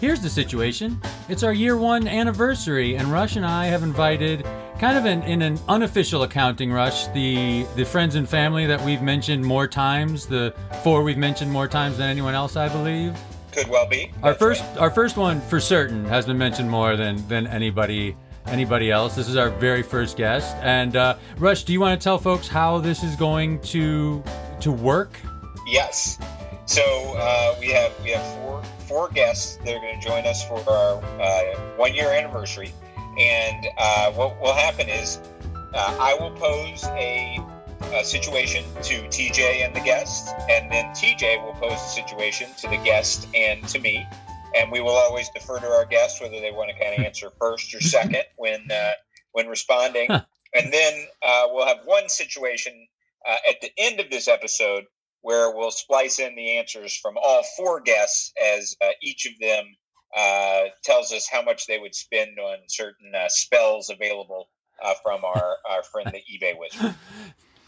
here's the situation. It's our year one anniversary, and Rush and I have invited, kind of in, in an unofficial accounting rush, the the friends and family that we've mentioned more times, the four we've mentioned more times than anyone else, I believe. Could well be. Our That's first right. our first one for certain has been mentioned more than than anybody anybody else. This is our very first guest. And uh, Rush, do you want to tell folks how this is going to to work? Yes. So uh, we have we have four four guests that are going to join us for our uh, one year anniversary, and uh, what will happen is uh, I will pose a, a situation to TJ and the guest, and then TJ will pose a situation to the guest and to me, and we will always defer to our guests whether they want to kind of answer first or second when uh, when responding, and then uh, we'll have one situation uh, at the end of this episode where we'll splice in the answers from all four guests as uh, each of them uh, tells us how much they would spend on certain uh, spells available uh, from our, our friend the eBay wizard.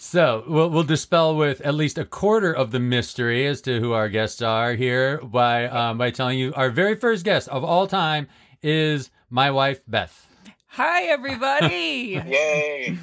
So we'll, we'll dispel with at least a quarter of the mystery as to who our guests are here by um, by telling you our very first guest of all time is my wife Beth. Hi, everybody. Yay!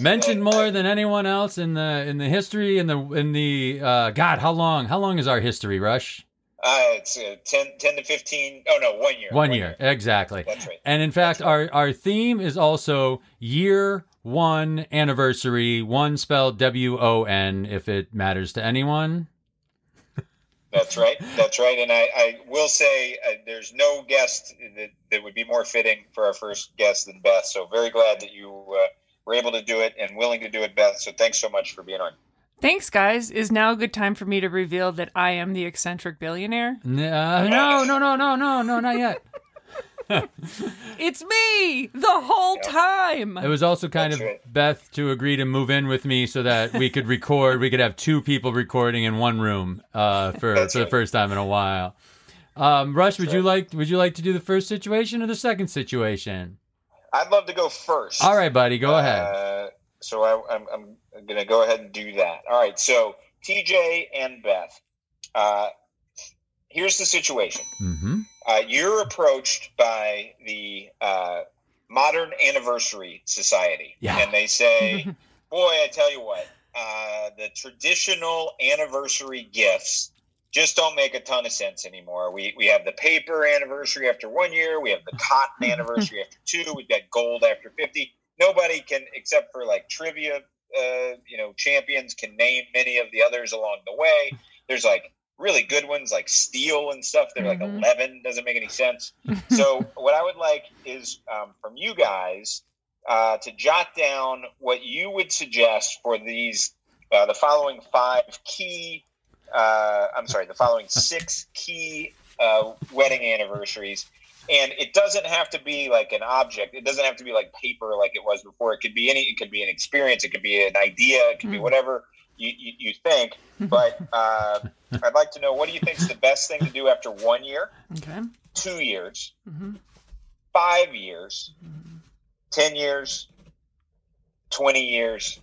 Mentioned more than anyone else in the in the history in the in the uh, God. How long? How long is our history, Rush? Uh, it's uh, 10, 10 to 15. Oh, no, one year. One year, exactly. That's right. And in fact, our, our theme is also year one anniversary, one spelled W O N, if it matters to anyone. That's right. That's right. And I, I will say uh, there's no guest that, that would be more fitting for our first guest than Beth. So very glad that you uh, were able to do it and willing to do it, Beth. So thanks so much for being on. Thanks, guys. Is now a good time for me to reveal that I am the eccentric billionaire? N- uh, no, no, no, no, no, no, not yet. It's me the whole time. It was also kind That's of right. Beth to agree to move in with me so that we could record. we could have two people recording in one room uh, for That's for the first time in a while. Um, Rush, would you like would you like to do the first situation or the second situation? I'd love to go first. All right, buddy, go ahead. Uh, so I, I'm, I'm going to go ahead and do that. All right. So TJ and Beth, uh, here's the situation. Mm-hmm. Uh, you're approached by the uh, Modern Anniversary Society, Yeah. and they say, "Boy, I tell you what, uh, the traditional anniversary gifts." Just don't make a ton of sense anymore. We we have the paper anniversary after one year. We have the cotton anniversary after two. We've got gold after fifty. Nobody can, except for like trivia, uh, you know, champions can name many of the others along the way. There's like really good ones like steel and stuff. They're like Mhm. eleven. Doesn't make any sense. so what I would like is um, from you guys uh, to jot down what you would suggest for these uh, the following five key. Uh, I'm sorry, the following six key uh, wedding anniversaries. And it doesn't have to be like an object. It doesn't have to be like paper like it was before. It could be any. It could be an experience. It could be an idea. It could be Mhm. whatever you, you, you think. But uh, I'd like to know what do you think is the best thing to do after one year, Okay. two years, hmm five years, ten years, twenty years,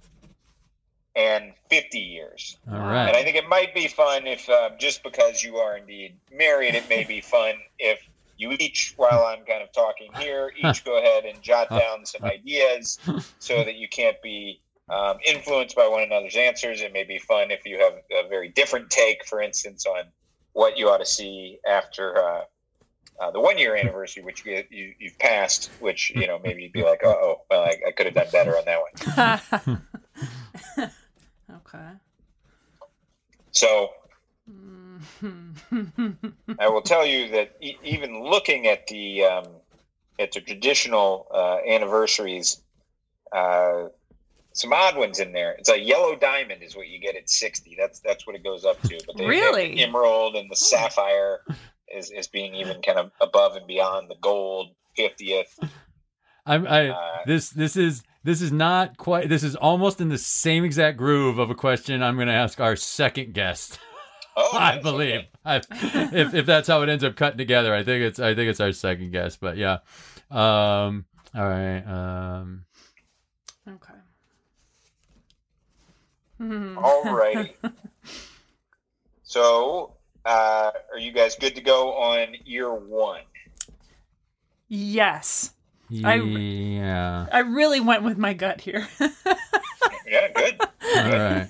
and fifty years. All And. I think it might be fun if, um, just because you are indeed married, it may be fun if you each, while I'm kind of talking here, each go ahead and jot down some ideas so that you can't be um, influenced by one another's answers. It may be fun if you have a very different take, for instance, on what you ought to see after uh, uh, the one year anniversary, which you, you, you've passed, which, you know, maybe you'd be like, oh, well, I, I could have done better on that one. okay. So I will tell you that e- even looking at the um, at the traditional uh, anniversaries, uh, some odd ones in there. It's a yellow diamond is what you get at sixty. That's that's what it goes up to. But they have Really? the emerald and the sapphire is, is being even kind of above and beyond the gold fiftieth. I'm, I Uh, this this is this is not quite. This is almost in the same exact groove of a question I'm going to ask our second guest. Oh, I believe. okay. I, if if that's how it ends up cutting together, I think it's I think it's our second guest. But yeah. Um. All right. Um. Okay. Hmm. Alrighty. so, uh, are you guys good to go on year one? Yes. I- Yeah. I really went with my gut here. Yeah, good. All right.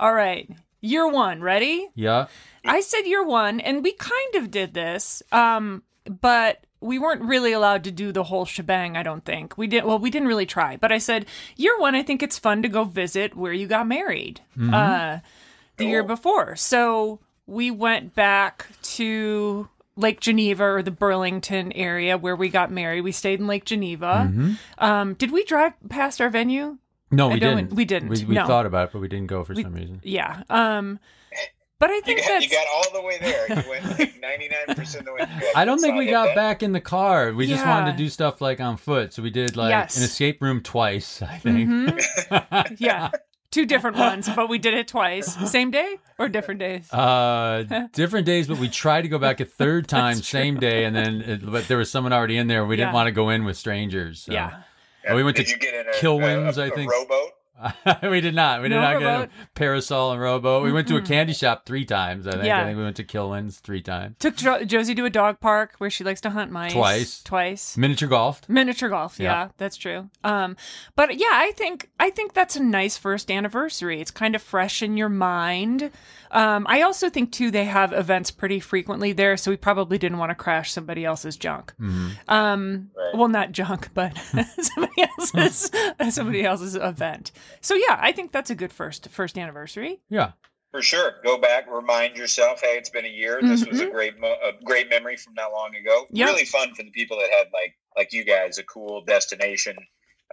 All right. Year one, ready? Yeah. I said year one, and we kind of did this, um, but we weren't really allowed to do the whole shebang. I don't think we did. Well, we didn't really try, but I said year one. I think it's fun to go visit where you got married uh, the year before. So we went back to Lake Geneva or the Burlington area where we got married. We stayed in Lake Geneva. Um, did we drive past our venue? No, I we don't- didn't. we didn't, We, we no. thought about it, but we didn't go for some reason. Yeah. Um, but I You think got, that's you got all the way there. You went like 99% of the way. Good. I don't think we got then. back in the car. We just wanted to do stuff like on foot. So we did like Yes. an escape room twice, I think. Mhm. yeah. Two different ones, but we did it twice. Same day or different days? Uh, different days, but we tried to go back a third time, That's same day, and then it, but there was someone already in there. We didn't want to go in with strangers. So. Yeah. And we went Did to you get in a, Kilwins, a, a, I think. Rowboat? we did not. We did No not get a parasol and rowboat. We went to a candy shop three times. I think. Yeah. I think we went to Kilwins three times. Took jo- Josie to a dog park where she likes to hunt mice. Twice. Twice. Miniature golf. Miniature golf, yeah. Yeah. that's true. Um, but yeah, I think I think that's a nice first anniversary. It's kind of fresh in your mind. Um, I also think too they have events pretty frequently there, so we probably didn't want to crash somebody else's junk. Mm-hmm. Um, Right. well, not junk, but somebody else's somebody else's event. So yeah, I think that's a good first first anniversary. Yeah. For sure. Go back, remind yourself, hey, it's been a year. This was a great, mo- a great memory from not long ago. Mm-hmm. Really fun for the people that had like, like you guys, a cool destination,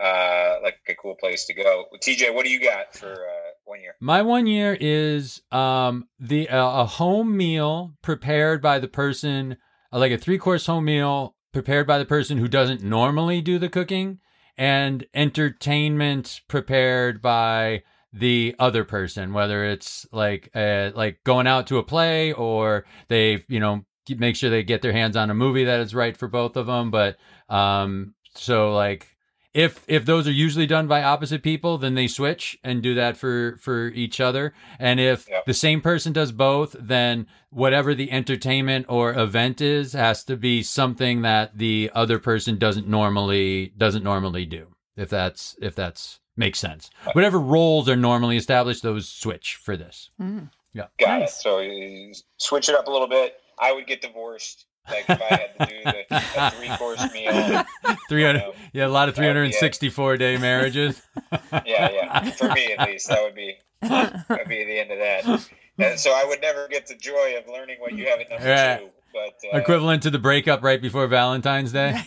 uh, like a cool place to go. TJ, what do you got for uh, one year? My one year is um the uh, a home meal prepared by the person, uh, like a three course home meal prepared by the person who doesn't normally do the cooking, and entertainment prepared by the other person, whether it's like uh, like going out to a play or they you know make sure they get their hands on a movie that is right for both of them. But um, so like if if those are usually done by opposite people, then they switch and do that for for each other. And if Yep. the same person does both, then whatever the entertainment or event is has to be something that the other person doesn't normally doesn't normally do. If that's if that's makes sense. Whatever roles are normally established, those switch for this. Mm. Got Nice. it. So you switch it up a little bit. I would get divorced. Like if I had to do the, the three course meal. Three hundred, know, yeah, a lot of that three would be hundred it. and sixty-four day marriages. Yeah, yeah. For me at least, that would be that would be the end of that. And so I would never get the joy of learning what you have at number Yeah. two. But uh, Equivalent to the breakup right before Valentine's Day.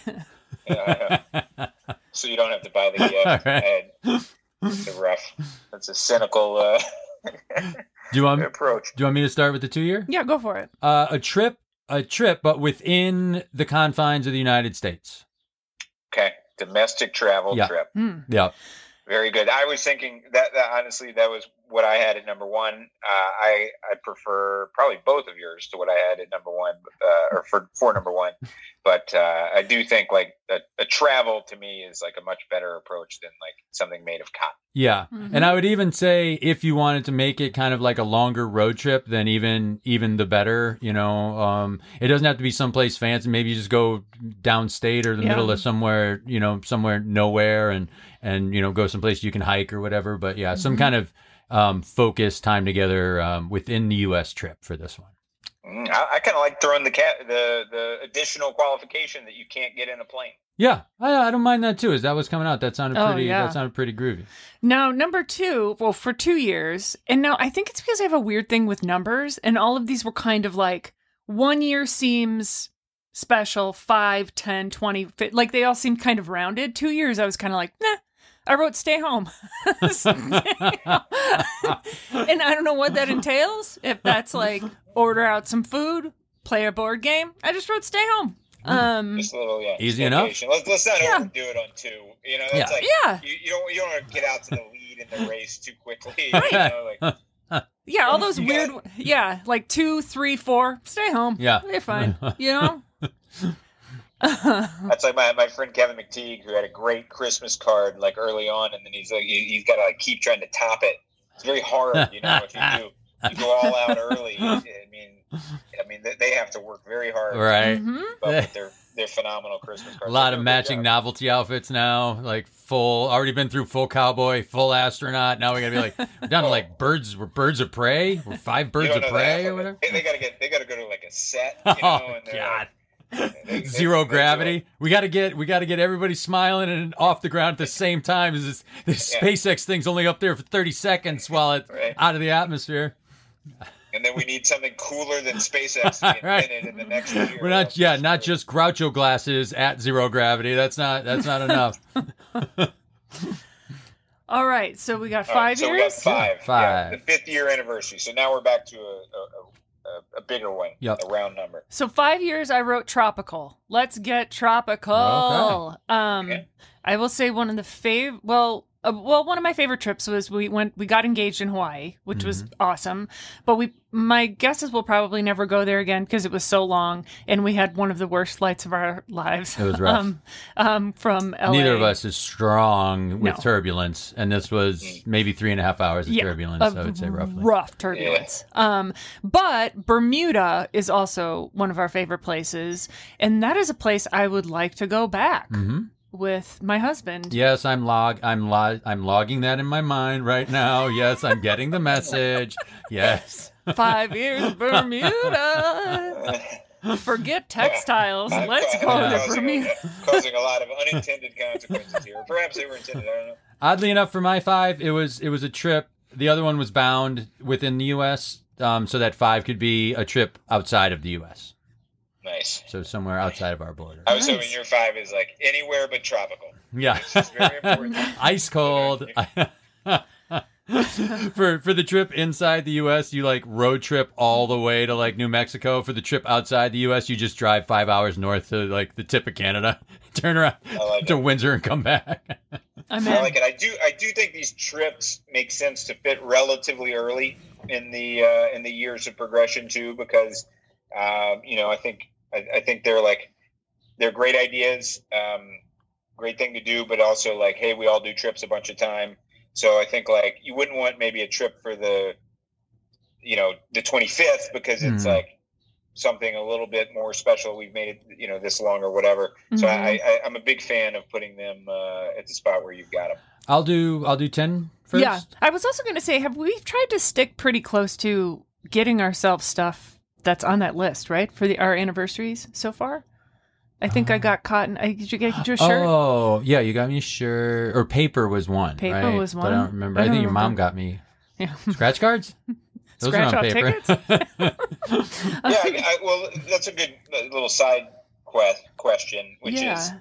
yeah, so you don't have to buy the gift. All right. It's a rough. That's a cynical uh, Do you want approach. do you want me to start with the two year? Yeah, go for it. Uh, a trip, a trip, but within the confines of the United States. Okay, domestic travel Yeah. trip. Hmm. Yeah. Very good. I was thinking that, that honestly, that was what I had at number one. Uh, I I prefer probably both of yours to what I had at number one, uh, or for for number one. But uh, I do think like a, a travel to me is like a much better approach than like something made of cotton. Yeah. Mhm. And I would even say if you wanted to make it kind of like a longer road trip, then even even the better, you know. Um it doesn't have to be someplace fancy. Maybe you just go downstate or the Yeah. middle of somewhere, you know, somewhere nowhere and and you know, go someplace you can hike or whatever. But yeah, some Mhm. kind of um focused time together um within the US trip for this one. Mm, I, I kind of like throwing the cat the the additional qualification that you can't get in a plane. Yeah, I, I don't mind that too. Is that was coming out? That sounded Oh, pretty. yeah. That sounded pretty groovy. Now, number two, well, for two years, and now I think it's because I have a weird thing with numbers, and all of these were kind of like one year seems special, five, ten, twenty, fi- like they all seemed kind of rounded. Two years, I was kind of like, nah. I wrote stay home. and I don't know what that entails. If that's like order out some food, play a board game. I just wrote stay home. Um Just a little yeah. Easy enough. Let's let's not Yeah. overdo it on two. You know, that's Yeah. like yeah. you, you don't you don't want to get out to the lead in the race too quickly. Right. You know, like, Yeah, all those weird. got- Yeah, like two, three, four. Stay home. Yeah. they're fine. You know. That's like my, my friend Kevin McTeague, who had a great Christmas card like early on, and then he's like he, he's got to like keep trying to top it. It's very hard, you know, if you do you go all out early. I mean, I mean, they, they have to work very hard. Right. Mhm. But with their their phenomenal Christmas cards. A lot of do a good matching novelty outfits now, like full. Already been through full cowboy, full astronaut. Now we gotta be like we're down to like birds. We're birds of prey. We're five birds of prey half or whatever. They, they gotta get. They gotta go to like a set. You know, Oh and God. like- they- they- Zero gravity. We got to get we got to get everybody smiling and off the ground at the same time. As this, this Yeah. SpaceX thing's only up there for thirty seconds while it's Right. out of the atmosphere. And then we need something cooler than SpaceX Right. in the next year. We're not yeah, not just Groucho glasses at zero gravity. That's not that's not enough. All right, so we got five right, so we got years. five. Yeah, the fifth year anniversary. So now we're back to a, a, a, a bigger one. Yep. A round number. So five years, I wrote tropical. Let's get tropical. Okay. Um, Okay. I will say one of the fav. Well, uh, well, one of my favorite trips was we went. We got engaged in Hawaii, which was Mm-hmm. awesome. But we, my guess is we'll probably never go there again because it was so long, and we had one of the worst flights of our lives. It was rough. Um, um, from LA. Neither of us is strong with No. turbulence, and this was maybe three and a half hours of Yeah, turbulence. of I would say roughly. rough turbulence. Um, but Bermuda is also one of our favorite places, and that is a place I would like to go back hmm with my husband. Yes, I'm log. I'm log. I'm logging that in my mind right now. Yes, I'm getting the message. Yes. Five years Bermuda. Forget textiles. I'm Let's ca- go I'm to causing Bermuda. A, causing a lot of unintended consequences here. Perhaps they were intended. I don't know. Oddly enough, for my five, it was it was a trip. The other one was bound within the U.S., um, so that five could be a trip outside of the U.S. Nice. So somewhere outside of our border. I was Nice. hoping your five is like anywhere but tropical. Yeah, This very important. ice cold. for for the trip inside the U.S., you like road trip all the way to like New Mexico. For the trip outside the U.S., you just drive five hours north to like the tip of Canada, turn around I like to it. Windsor, and come back. I'm I like it. I do. I do think these trips make sense to fit relatively early in the uh, in the years of progression too, because um, you know I think I, I think they're like they're great ideas, um, great thing to do, but also like hey, we all do trips a bunch of time, so I think like you wouldn't want maybe a trip for the you know the twenty fifth because it's Hmm. like something a little bit more special. We've made it you know this long or whatever. So Mhm. I, I, I'm a big fan of putting them uh, at the spot where you've got them. I'll do I'll do ten first. Yeah, I was also going to say, have we tried to stick pretty close to getting ourselves stuff that's on that list, right, for the our anniversaries so far? I think I got cotton. I, did you get your shirt? Oh, yeah, you got me a shirt or paper was one. Paper right? was But I don't remember. I I, think don't your mom got me Yeah. scratch cards. Those Scratch are on paper. tickets? yeah, I, I, well, that's a good uh, little side quest question, which yeah. is: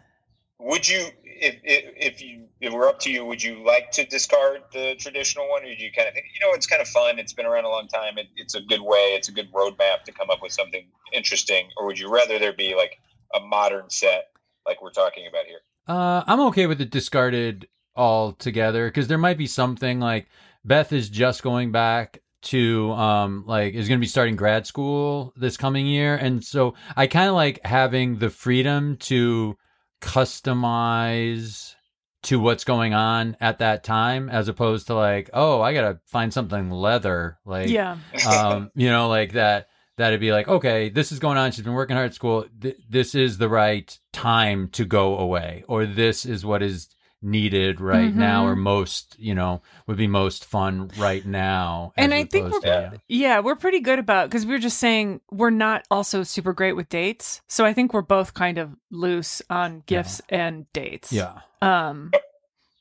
Would you, if, if if you if we're up to you, would you like to discard the traditional one, or do you kind of think, you know, it's kind of fun, it's been around a long time, it, it's a good way, it's a good roadmap to come up with something interesting, or would you rather there be like a modern set, like we're talking about here? Uh, I'm okay with it discarded altogether because there might be something like Beth is just going back to um like is going to be starting grad school this coming year and so I kind of like having the freedom to customize to what's going on at that time as opposed to like oh I got to find something leather like yeah. um, you know, like that. That'd be like, okay, this is going on. She's been working hard at school. Th- this is the right time to go away, or this is what is needed right now, Mhm. or most, you know, would be most fun right now. And I think we're- to- Yeah, we're pretty good about because we were just saying we're not also super great with dates. So I think we're both kind of loose on gifts and dates. yeah. Um,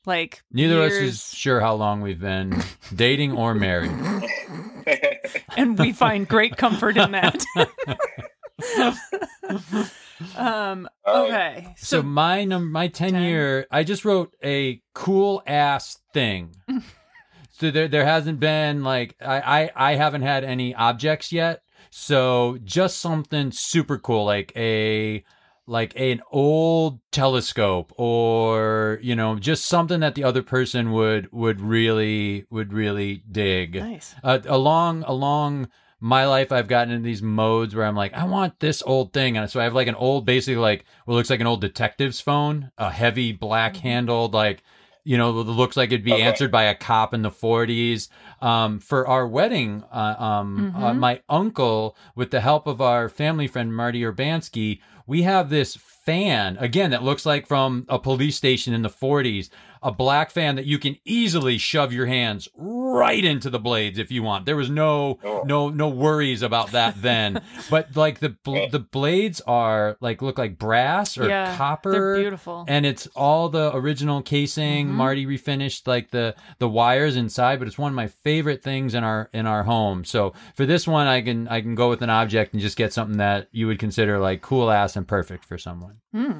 like Neither of us is sure how long we've been dating or married. and we find great comfort in that. um. All right. Okay. So, So, my number, my ten, 10. year, I just wrote a cool ass thing. so there, there hasn't been like I, I, I haven't had any objects yet. So just something super cool, like a, like an old telescope, or you know, just something that the other person would would really would really dig nice. uh, along along my life i've gotten in these modes where i'm like i want this old thing and so i have like an old basically like what looks like an old detective's phone a heavy black handled like you know, looks like it'd be Okay. answered by a cop in the 40s. Um, for our wedding, uh, um, uh, Mhm. my uncle, with the help of our family friend Marty Urbanski, we have this fan again that looks like from a police station in the 40s a black fan that you can easily shove your hands right into the blades if you want there was no Oh. no no worries about that then but like the bl- the blades are like look like brass or yeah, copper They're beautiful. and it's all the original casing Mhm. marty refinished like the the wires inside but it's one of my favorite things in our in our home so for this one i can i can go with an object and just get something that you would consider like cool ass and perfect for someone Hmm.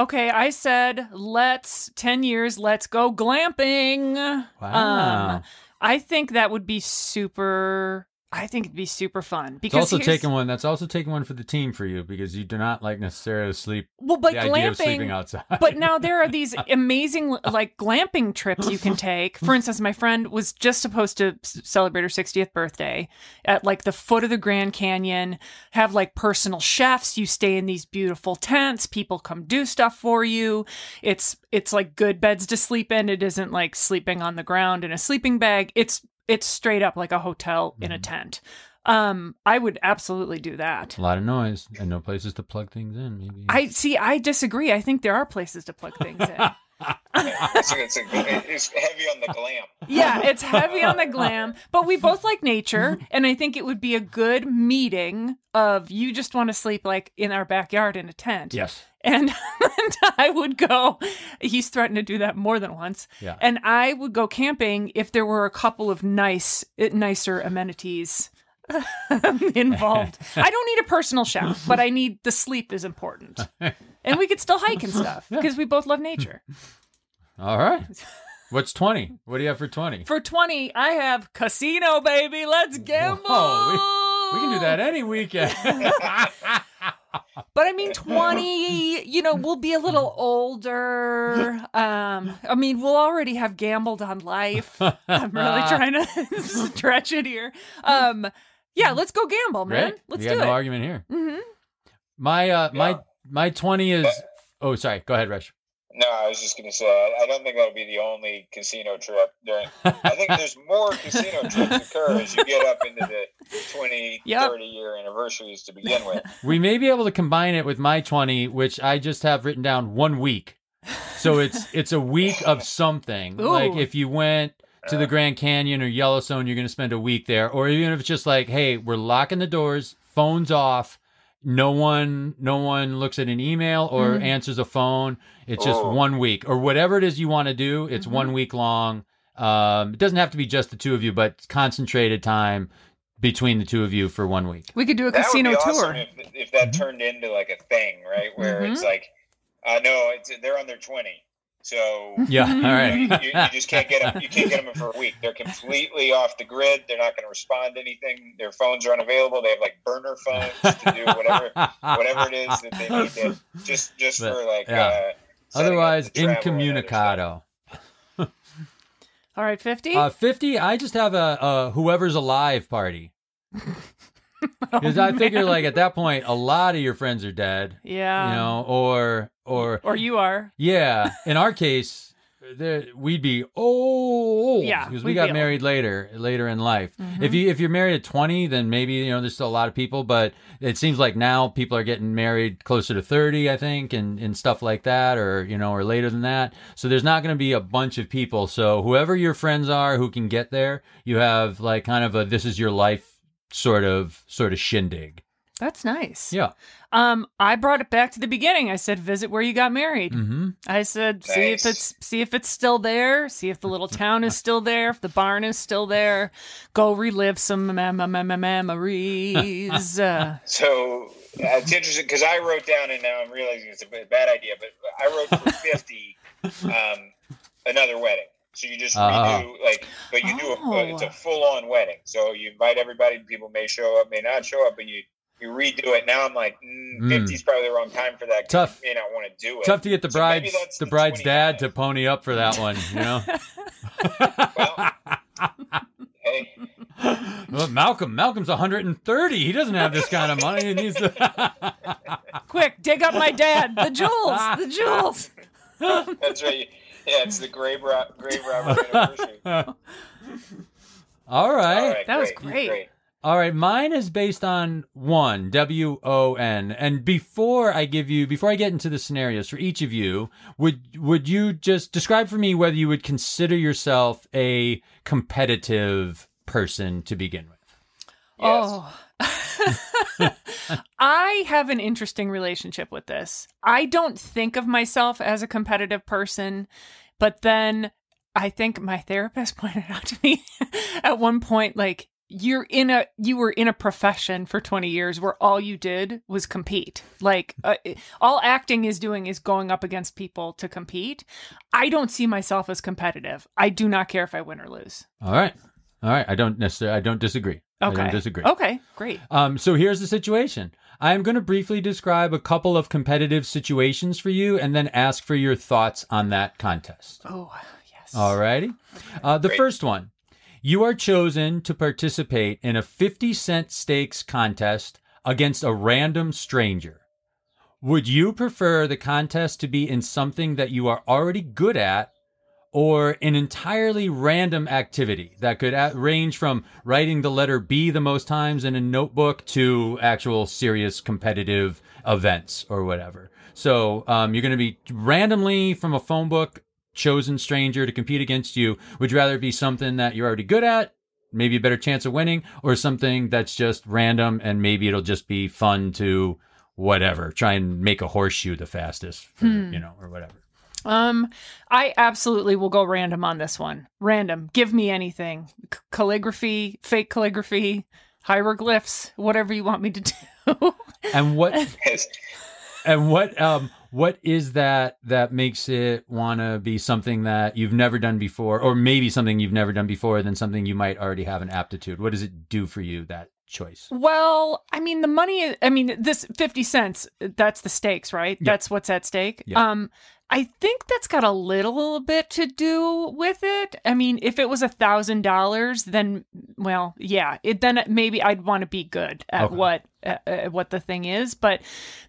Okay, I said let's 10 years, let's go glamping. Wow. Um, I think that would be super I think it'd be super fun because it's also taking one that's also taking one for the team for you because you do not like necessarily sleep well, but the idea of sleeping glamping outside but now there are these amazing like glamping trips you can take. For instance, my friend was just supposed to celebrate her 60th birthday at like the foot of the Grand Canyon, have like personal chefs, you stay in these beautiful tents, people come do stuff for you. It's it's like good beds to sleep in. It isn't like sleeping on the ground in a sleeping bag. It's it's straight up like a hotel in a Mhm. tent. Um I would absolutely do that. a lot of noise and no places to plug things in maybe I see. I disagree. I think there are places to plug things in. it's, it's, it's heavy on the glam. yeah, it's heavy on the glam, but we both like nature, and I think it would be a good meeting of you just want to sleep like in our backyard in a tent. yes And, and I would go. He's threatened to do that more than once. Yeah. And I would go camping if there were a couple of nice, nicer amenities involved. I don't need a personal chef, but I need the sleep is important. And we could still hike and stuff because we both love nature. all right what's 20 what do you have for 20 For 20, I have casino, baby. Let's gamble. Whoa, we can do that any weekend But I mean, 20, you know, we'll be a little older. Um, I mean, we'll already have gambled on life. I'm really trying to stretch it here. Um, yeah, let's go gamble, man. Great. Let's we do no it. argument here. Mm-hmm. My uh my Yeah. my twenty is oh sorry, go ahead, Rush. No, I was just gonna say I I don't think that'll be the only casino trip during. I think there's more casino trips occur as you get up into the 20, Yep. 30 year anniversaries to begin with. we may be able to combine it with my twenty, which I just have written down one week. So it's it's a week of something. Ooh. Like if you went to the Grand Canyon or Yellowstone, you're gonna spend a week there. Or even if it's just like, hey, we're locking the doors, phones off. No one, no one looks at an email or Mhm. answers a phone. It's just Oh. one week or whatever it is you want to do. It's Mhm. one week long. Um, it doesn't have to be just the two of you, but concentrated time between the two of you for one week. We could do a That would casino be awesome tour. if, if that turned into like a thing, right? Where Mhm. it's like, uh, no, it's, they're on their 20. So Yeah, all right. you, you, you, you just can't get them. You can't get them for a week. They're completely off the grid. They're not going to respond to anything. Their phones are unavailable. They have like burner phones to do whatever whatever it is that they need to just just But, for like. yeah. Uh, Otherwise, the travel and other incommunicado. All right, 50? Uh, 50, I just have a, a whoever's alive party. Because I figure, like, at that point, a lot of your friends are dead, yeah. you know, or, or, or you are. yeah, in our case, there, we'd be old. Yeah, Because we be got old. married later, later in life. Mhm. If you if you're married at 20, then maybe you know there's still a lot of people, but it seems like now people are getting married closer to 30, I think, and and stuff like that, or you know, or later than that. So there's not going to be a bunch of people. So whoever your friends are who can get there, you have like kind of a this is your life sort of sort of shindig. That's nice. Yeah. Um, I brought it back to the beginning. I said, visit where you got married. Mm-hmm. I said, see if it's see if it's still there. See if the little town is still there. If the barn is still there. Go relive some mem- mem- mem- memories. Uh, So uh, it's interesting because I wrote down, and now I'm realizing it's a b- bad idea, but I wrote for 50 um, another wedding. So you just Ah. redo like, but you do a, Oh. it's a full on wedding. So you invite everybody. People may show up, may not show up, but you you redo it. Now I'm like, mm, Mm. 50 probably the wrong time for that. Tough. You may not want to do it. Tough to get the So bride's the the bride's dad 25. to pony up for that one, you know. Well, hey, Well, Malcolm, Malcolm's 130. He doesn't have this kind of money. He needs to. quick, dig up my dad. The jewels. The jewels. that's right. Yeah, it's the grave ro- grave robber anniversary. All right. All right, That was great. All right, mine is based on one W O N. And before I give you, before I get into the scenarios for each of you, would would you just describe for me whether you would consider yourself a competitive person to begin with? Yes. Oh. I have an interesting relationship with this. I don't think of myself as a competitive person, but then I think my therapist pointed out to me at one point like you're in a you were in a profession for 20 years where all you did was compete. Like uh, all acting is doing is going up against people to compete. I don't see myself as competitive. I do not care if I win or lose. All right. All right. I don't necessarily I don't disagree. I Okay. don't disagree. Okay, great. Um, so here's the situation. I am going to briefly describe a couple of competitive situations for you and then ask for your thoughts on that contest. Oh, yes. Alrighty. Uh, the Great. first one. You are chosen to participate in a 50 cent stakes contest against a random stranger. Would you prefer the contest to be in something that you are already good at or an entirely random activity that could at- range from writing the letter B the most times in a notebook to actual serious competitive events or whatever. So um, you're going to be randomly from a phone book chosen stranger to compete against you. Would you rather it be something that you're already good at, maybe a better chance of winning, or something that's just random and maybe it'll just be fun to whatever, try and make a horseshoe the fastest, for, Hmm. you know, or whatever. Um, I absolutely will go random on this one. Random. Give me anything. C- calligraphy, fake calligraphy, hieroglyphs, whatever you want me to do. And what and what um what is that that makes it want to be something that you've never done before or maybe something you've never done before than something you might already have an aptitude what does it do for you that choice well, I mean, the money, I mean, this 50 cents, that's the stakes, right? Yeah. That's what's at stake. Yeah. Um, I think that's got a little bit to do with it. I mean, if it was a thousand dollars, then well, yeah, it then maybe I'd want to be good at Okay. what uh, what the thing is. But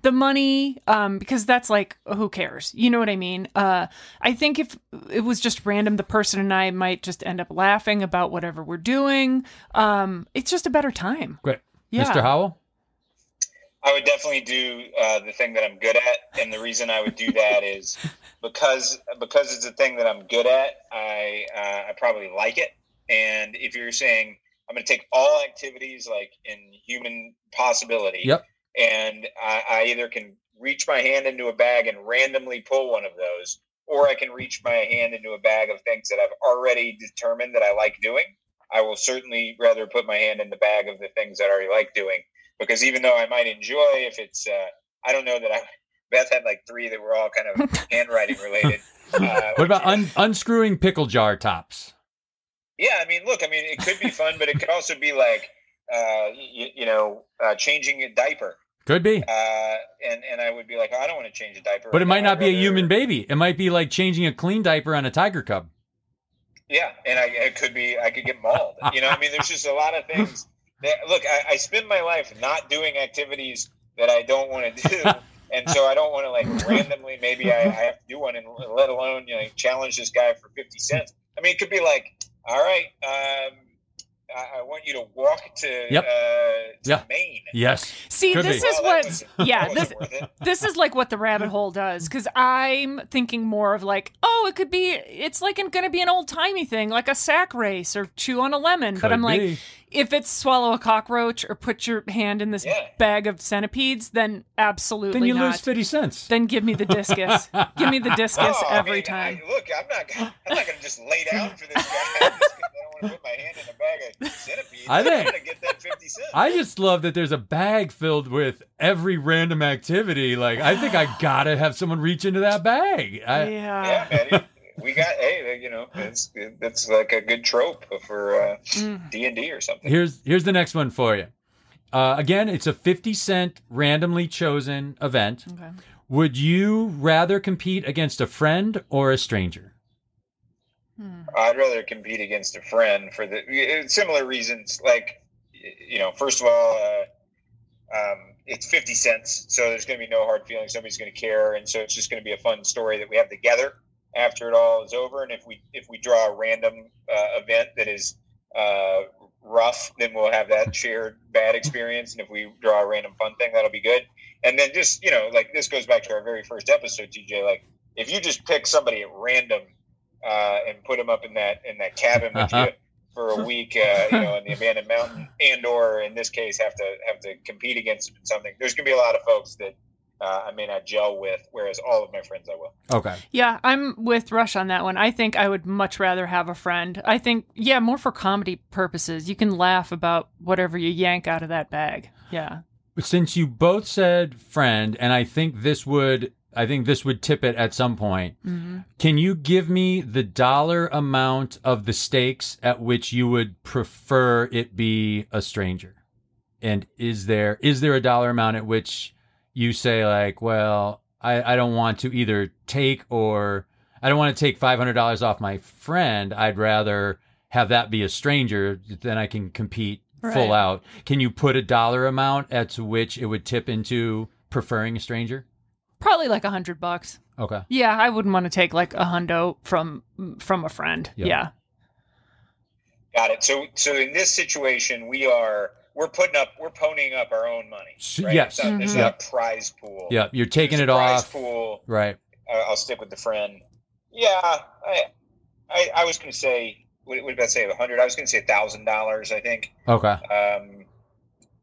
the money, um, because that's like who cares? You know what I mean? Uh, I think if it was just random, the person and I might just end up laughing about whatever we're doing. Um, it's just a better time. great Yeah. mr howell I would definitely do uh, the thing that I'm good at, and the reason I would do that is because because it's a thing that I'm good at. I uh, I probably like it, and if you're saying I'm going to take all activities like in human possibility, Yep. and I, I either can reach my hand into a bag and randomly pull one of those, or I can reach my hand into a bag of things that I've already determined that I like doing. I will certainly rather put my hand in the bag of the things that I already like doing because even though I might enjoy if it's uh, I don't know that I Beth had like three that were all kind of handwriting related. Uh, what about un- unscrewing pickle jar tops yeah, I mean, look, I mean, it could be fun, but it could also be like uh, you, you know uh, changing a diaper. could be Uh, and and I would be like, oh, I don't want to change a diaper. but it might now. not be a I'd human baby it might be like changing a clean diaper on a tiger cub Yeah, and I it could be I could get mauled. You know, I mean, there's just a lot of things. That, look, I, I spend my life not doing activities that I don't want to do, and so I don't want to like randomly. Maybe I, I have to do one, and let alone you know challenge this guy for fifty cents. I mean, it could be like, all right, um, I, I want you to walk to Yep. uh, to Yeah. Maine. yes See, Could this be. is Well, what wasn't- yeah, this wasn't worth it. this is like what the rabbit hole does because i'm thinking more of like oh it could be it's like going to be an old timey thing like a sack race or chew on a lemon but i'm like be. If it's swallow a cockroach or put your hand in this Yeah. bag of centipedes then absolutely then you not lose 50 cents then give me the discus give me the oh, discus Oh, I every mean, time I, look, I'm not. gonna- I'm not going to just lay down for this guy just 'cause I don't want to put my hand in a bag of centipedes. I I'm think- going to get that fifty cents. I just love that there's a bag filled with every random activity. Like, I think I gotta have someone reach into that bag. I, yeah, yeah, man. We got hey, you know, it's it's like a good trope for uh, Mm. D and D or something. Here's here's the next one for you. Uh, again, it's a 50 cent randomly chosen event. okay Would you rather compete against a friend or a stranger? Hmm. I'd rather compete against a friend for the similar reasons. Like, you know, first of all, uh, um, it's fifty cents, so there's going to be no hard feelings. Nobody's going to care, and so it's just going to be a fun story that we have together. After it all is over. And if we if we draw a random uh, event that is uh, rough, then we'll have that shared bad experience. And if we draw a random fun thing, that'll be good. And then just you know, like this goes back to our very first episode, TJ. Like if you just pick somebody at random uh, and put them up in that in that cabin with Uh-huh. you for a week, uh, you know, in the abandoned mountain, and or in this case, have to have to compete against them in something. There's gonna be a lot of folks that uh, I may not gel with, whereas all of my friends I will. Okay. Yeah, I'm with Rush on that one. I think I would much rather have a friend. I think, yeah, more for comedy purposes. You can laugh about whatever you yank out of that bag. Yeah. Since you both said friend, and I think this would, I think this would tip it at some point. hmm Can you give me the dollar amount of the stakes at which you would prefer it be a stranger? And is there is there a dollar amount at which you say like, well, I, I don't want to either take or I don't want to take five hundred dollars off my friend. I'd rather have that be a stranger, then I can compete full out. Can you put a dollar amount at which it would tip into preferring a stranger? Probably like a hundred bucks. Okay. Yeah, I wouldn't want to take like a hundo from from a friend. Yeah. Yeah. Got it. So so in this situation, we are we're putting up we're ponying up our own money. Right? yes. It's not, there's Mhm. not a prize pool. Yeah, you're taking There's it a prize off. Pool. Right. I'll stick with the friend. Yeah, I I, I was going to say what, what did I say? A hundred. I was going to say a thousand dollars. I think. Okay. Um,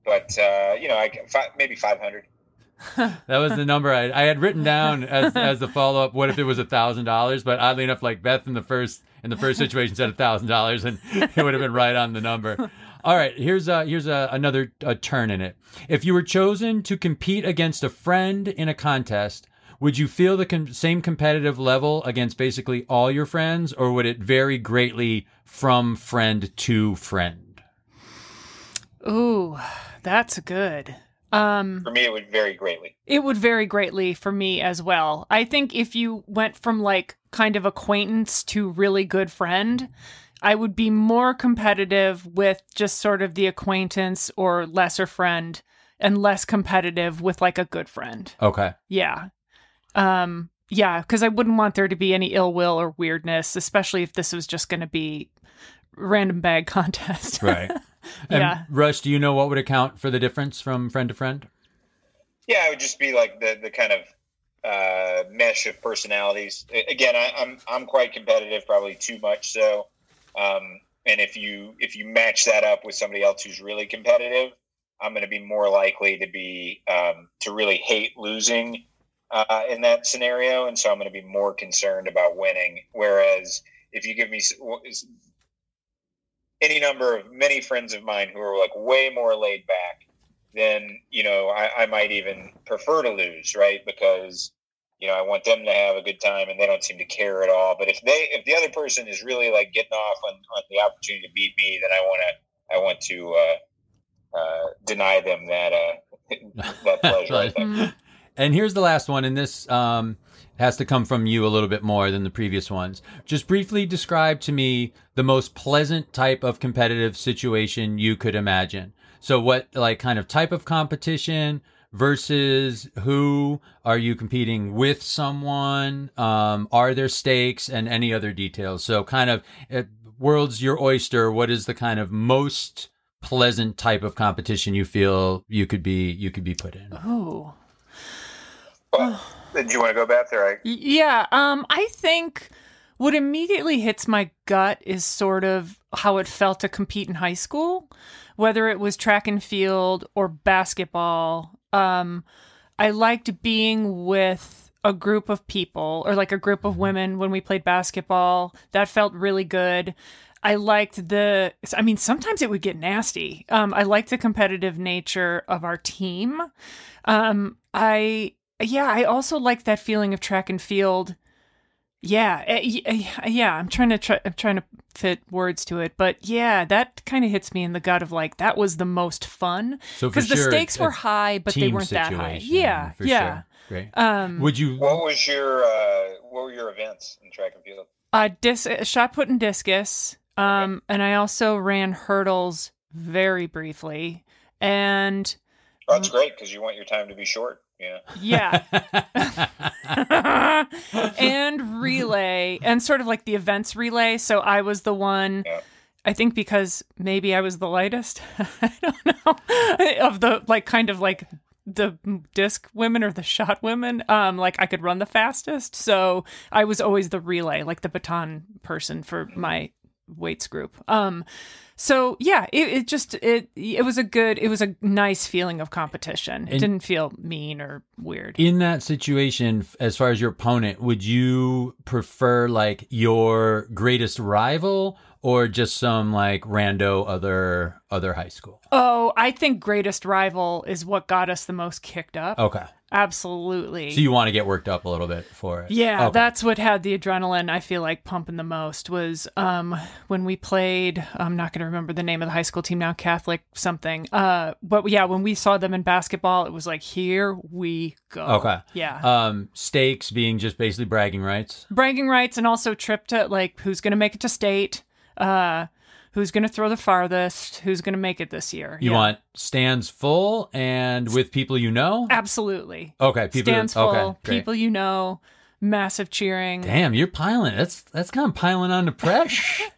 but uh, you know, I fi- maybe five hundred. That was the number I, I had written down as as the follow up. What if it was a thousand dollars? But oddly enough, like Beth in the first in the first situation said a thousand dollars, and it would have been right on the number. All right, here's a, here's a, another a turn in it. If you were chosen to compete against a friend in a contest, would you feel the com- same competitive level against basically all your friends, or would it vary greatly from friend to friend? Ooh, that's good. Um For me, it would vary greatly. It would vary greatly for me as well. I think if you went from like kind of acquaintance to really good friend, I would be more competitive with just sort of the acquaintance or lesser friend and less competitive with like a good friend. Okay. Yeah. Um yeah, cuz I wouldn't want there to be any ill will or weirdness, especially if this was just going to be random bag contest. Right. And Yeah. Rush, do you know what would account for the difference from friend to friend? Yeah, it would just be like the the kind of uh, mesh of personalities. Again, I, I'm I'm quite competitive, probably too much so. Um, and if you if you match that up with somebody else who's really competitive, I'm going to be more likely to be um, to really hate losing uh, in that scenario, and so I'm going to be more concerned about winning. Whereas if you give me any number of many friends of mine who are like way more laid back then you know I, I might even prefer to lose, right? Because you know I want them to have a good time, and they don't seem to care at all. But if they, if the other person is really like getting off on, on the opportunity to beat me, then I want to, I want to uh, uh, deny them that uh, that pleasure. I think. Mm. And here's the last one, and this um, has to come from you a little bit more than the previous ones. Just briefly describe to me the most pleasant type of competitive situation you could imagine. So, what like kind of type of competition versus who are you competing with? Someone? Um, are there stakes and any other details? So, kind of uh, world's your oyster. What is the kind of most pleasant type of competition you feel you could be you could be put in? Oh. But, did you want to go back there? I, Y- Yeah, um, I think what immediately hits my gut is sort of how it felt to compete in high school, whether it was track and field or basketball. Um, I liked being with a group of people or like a group of women when we played basketball. That felt really good. I liked the I mean sometimes it would get nasty. Um I liked the competitive nature of our team. Um I yeah, I also like that feeling of track and field. Yeah, eh, y- eh, yeah. I'm trying to try. I'm trying to fit words to it, but yeah, that kind of hits me in the gut of like that was the most fun So because the sure, stakes were high, but they weren't that high. Yeah, for yeah. sure. Great. Um, Would you? what was your uh, what were your events in track and field? uh, dis- uh, shot put and discus. Um, and I also ran hurdles very briefly, and Oh, that's great because you want your time to be short. Yeah. and relay and sort of like the events relay. So I was the one. Yeah. I think because maybe I was the lightest. I don't know of the like kind of like the disc women or the shot women. Um, like I could run the fastest, so I was always the relay, like the baton person for my weights group. Um, so yeah, it, it just it it was a good, it was a nice feeling of competition. It And- didn't feel mean or weird. In that situation, as far as your opponent, would you prefer like your greatest rival or just some like rando other other high school? Oh, I think greatest rival is what got us the most kicked up. Okay. Absolutely. So you want to get worked up a little bit for it? Yeah, Okay. that's what had the adrenaline I feel like pumping the most was um when we played I'm not going to remember the name of the high school team now Catholic something. Uh but yeah, when we saw them in basketball it was like here we go. Okay. Yeah. Um, stakes being just basically bragging rights. Bragging rights and also trip to like who's going to make it to state. Uh who's going to throw the farthest, who's going to make it this year. You Yeah. want stands full and with people you know. Absolutely. Okay, people. Stands full, okay, people you know, massive cheering. Damn, you're piling. That's that's kind of piling on the pressure.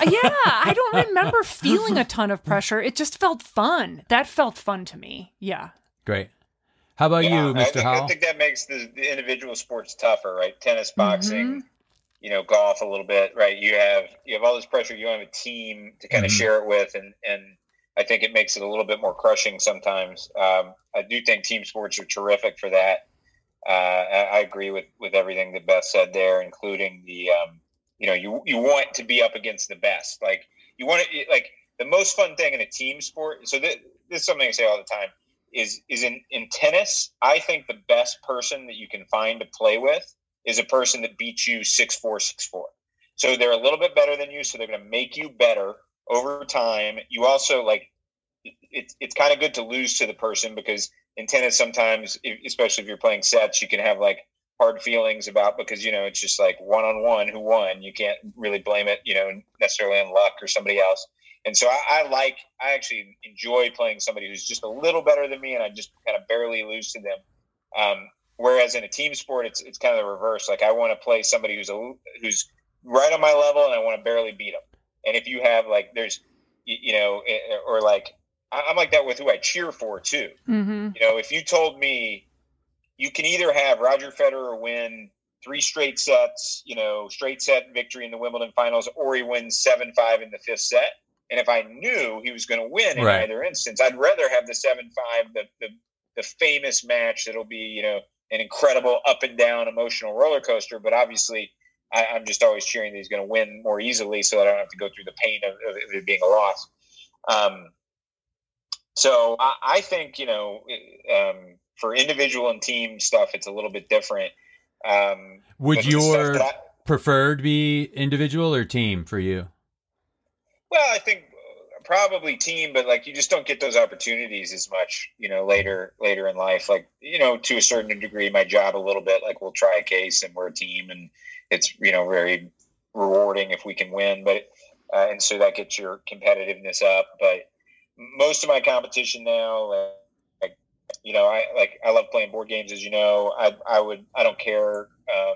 Uh, yeah, I don't remember feeling a ton of pressure. It just felt fun. That felt fun to me. Yeah. Great. How about Yeah, you, I Mr. think, Howell? I think that makes the, the individual sports tougher, right? Tennis, Mm-hmm. You know, golf a little bit, right? You have you have all this pressure. You have a team to kind of Mhm. share it with, and and I think it makes it a little bit more crushing sometimes. Um, I do think team sports are terrific for that. Uh, I, I agree with with everything that Beth said there, including the um, you know you you want to be up against the best, like you want to like the most fun thing in a team sport. So this, this is something I say all the time is is in in tennis. I think the best person that you can find to play with is a person that beats you six four six four. So they're a little bit better than you, so they're going to make you better over time. You also like it's it's kind of good to lose to the person because in tennis sometimes, especially if you're playing sets, you can have like hard feelings about because you know it's just like one on one who won. You can't really blame it, you know, necessarily on luck or somebody else. And so I, I like I actually enjoy playing somebody who's just a little better than me, and I just kind of barely lose to them. Um, whereas in a team sport, it's it's kind of the reverse. Like I want to play somebody who's a who's right on my level, and I want to barely beat them. And if you have like there's you, know eh, or like I'm like that with who I cheer for too. Mm-hmm. You know, if you told me you can either have Roger Federer win three straight sets, you know, straight set victory in the Wimbledon finals, or he wins seven five in the fifth set. And if I knew he was going to win in Right. either instance, I'd rather have the seven five, the, the the famous match that'll be, you know, an incredible up and down emotional roller coaster. But obviously, I, I'm just always cheering that he's going to win more easily, so that I don't have to go through the pain of, of it being a loss. Um, so I, I think you know, um, for individual and team stuff, it's a little bit different. Um, Would but the stuff your I- preferred be individual or team for you? Well, I think probably team, but like you just don't get those opportunities as much, you know, later later in life. Like you know, to a certain degree, my job a little bit. Like we'll try a case, and we're a team, and it's you know very rewarding if we can win. But uh, and so that gets your competitiveness up. But most of my competition now, like, like you know, I like I love playing board games, as you know. I I would I don't care. Um,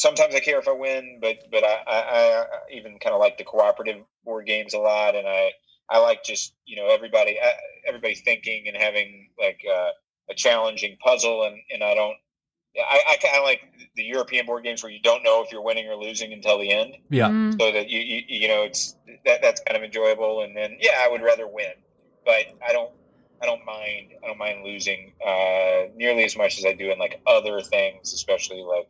sometimes I care if I win, but but I, I, I even kind of like the cooperative board games a lot, and I I like just you know everybody uh, everybody thinking and having like uh, a challenging puzzle, and and I don't. I, I kind of like the European board games where you don't know if you're winning or losing until the end, Yeah. Mm. so that you you, you know it's that that's kind of enjoyable. And then yeah, I would rather win, but I don't I don't mind I don't mind losing uh, nearly as much as I do in like other things, especially like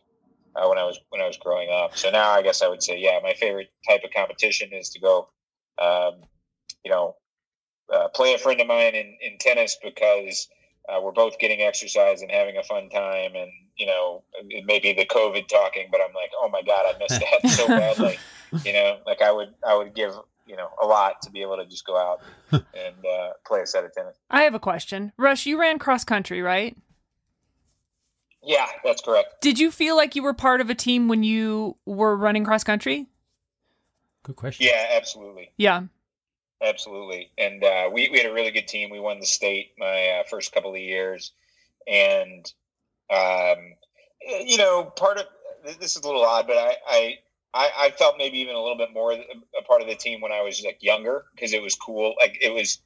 uh, when I was when I was growing up. So now I guess I would say, yeah, my favorite type of competition is to go, um, you know, uh, play a friend of mine in, in tennis because uh, we're both getting exercise and having a fun time. And you know, it may be the COVID talking, but I'm like, oh my god, I missed that so badly. You know, like I would I would give you know a lot to be able to just go out and uh, play a set of tennis. I have a question. Rush, you ran cross country, right? Yeah, that's correct. Did you feel like you were part of a team when you were running cross country? Good question. Yeah, absolutely. Yeah. Absolutely, and uh, we we had a really good team. We won the state my uh, first couple of years, and um, you know, part of this is a little odd, but I, I, I, I felt maybe even a little bit more a part of the team when I was like younger because it was cool. Like it was,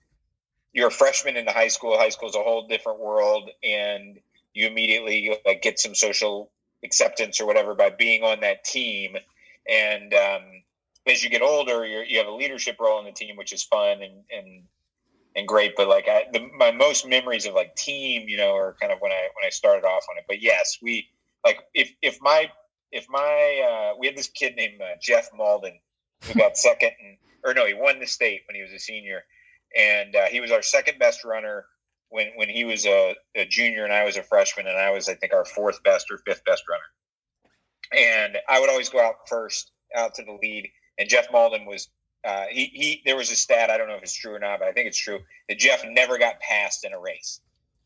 you're a freshman into high school. High school is a whole different world, and you immediately like get some social acceptance or whatever by being on that team. And um, as you get older, you have a leadership role in the team, which is fun and and and great. But like I, the, my most memories of like team, you know, are kind of when I when I started off on it. But yes, we like if if my if my uh, we had this kid named uh, Jeff Malden who got second and or no, he won the state when he was a senior, and uh, he was our second best runner when when he was a, a, junior and I was a freshman, and I was I think our fourth best or fifth best runner. And I would always go out first, out to the lead, and Jeff Malden was. Uh, he, he there was a stat I don't know if it's true or not but I think it's true that Jeff never got passed in a race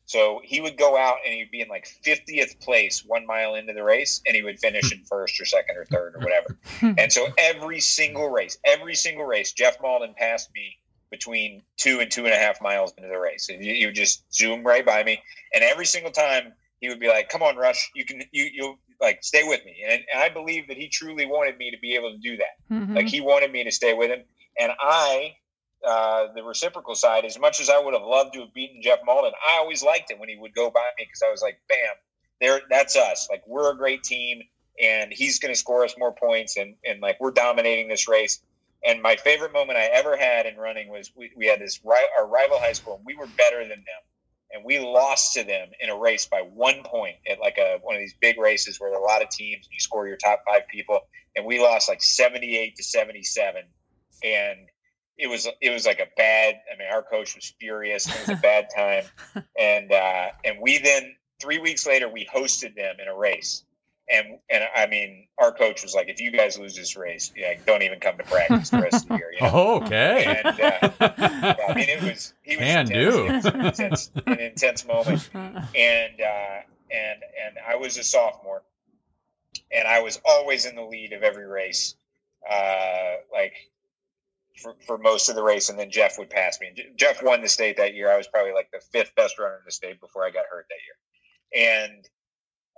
so he would go out and he'd be in like 50th place one mile into the race, and he would finish in first or second or third or whatever. and so every single race, every single race, Jeff Malden passed me between two and two and a half miles into the race. And you, would just zoom right by me. And every single time he would be like, come on, Rush, you can, you, you'll like stay with me. And, and I believe that he truly wanted me to be able to do that. Mm-hmm. Like he wanted me to stay with him. And I uh, the reciprocal side, as much as I would have loved to have beaten Jeff Malden, I always liked it when he would go by me because I was like, bam, there, that's us. Like we're a great team, and he's going to score us more points, and and like we're dominating this race. And my favorite moment I ever had in running was we, we had this our rival high school, and we were better than them, and we lost to them in a race by one point at like a one of these big races where there are a lot of teams, and you score your top five people, and we lost like seventy eight to seventy seven, and it was it was like a bad. I mean, our coach was furious. It was a bad time, and uh, and we then three weeks later we hosted them in a race, and and I mean, our coach was like, if you guys lose this race, yeah, don't even come to practice the rest of the year. You know? okay. And uh, yeah, I mean, it was he was can do was an intense, an intense moment, and uh, and and I was a sophomore, and I was always in the lead of every race. Uh, like for, for most of the race, and then Jeff would pass me. Jeff won the state that year. I was probably like the fifth best runner in the state before I got hurt that year, and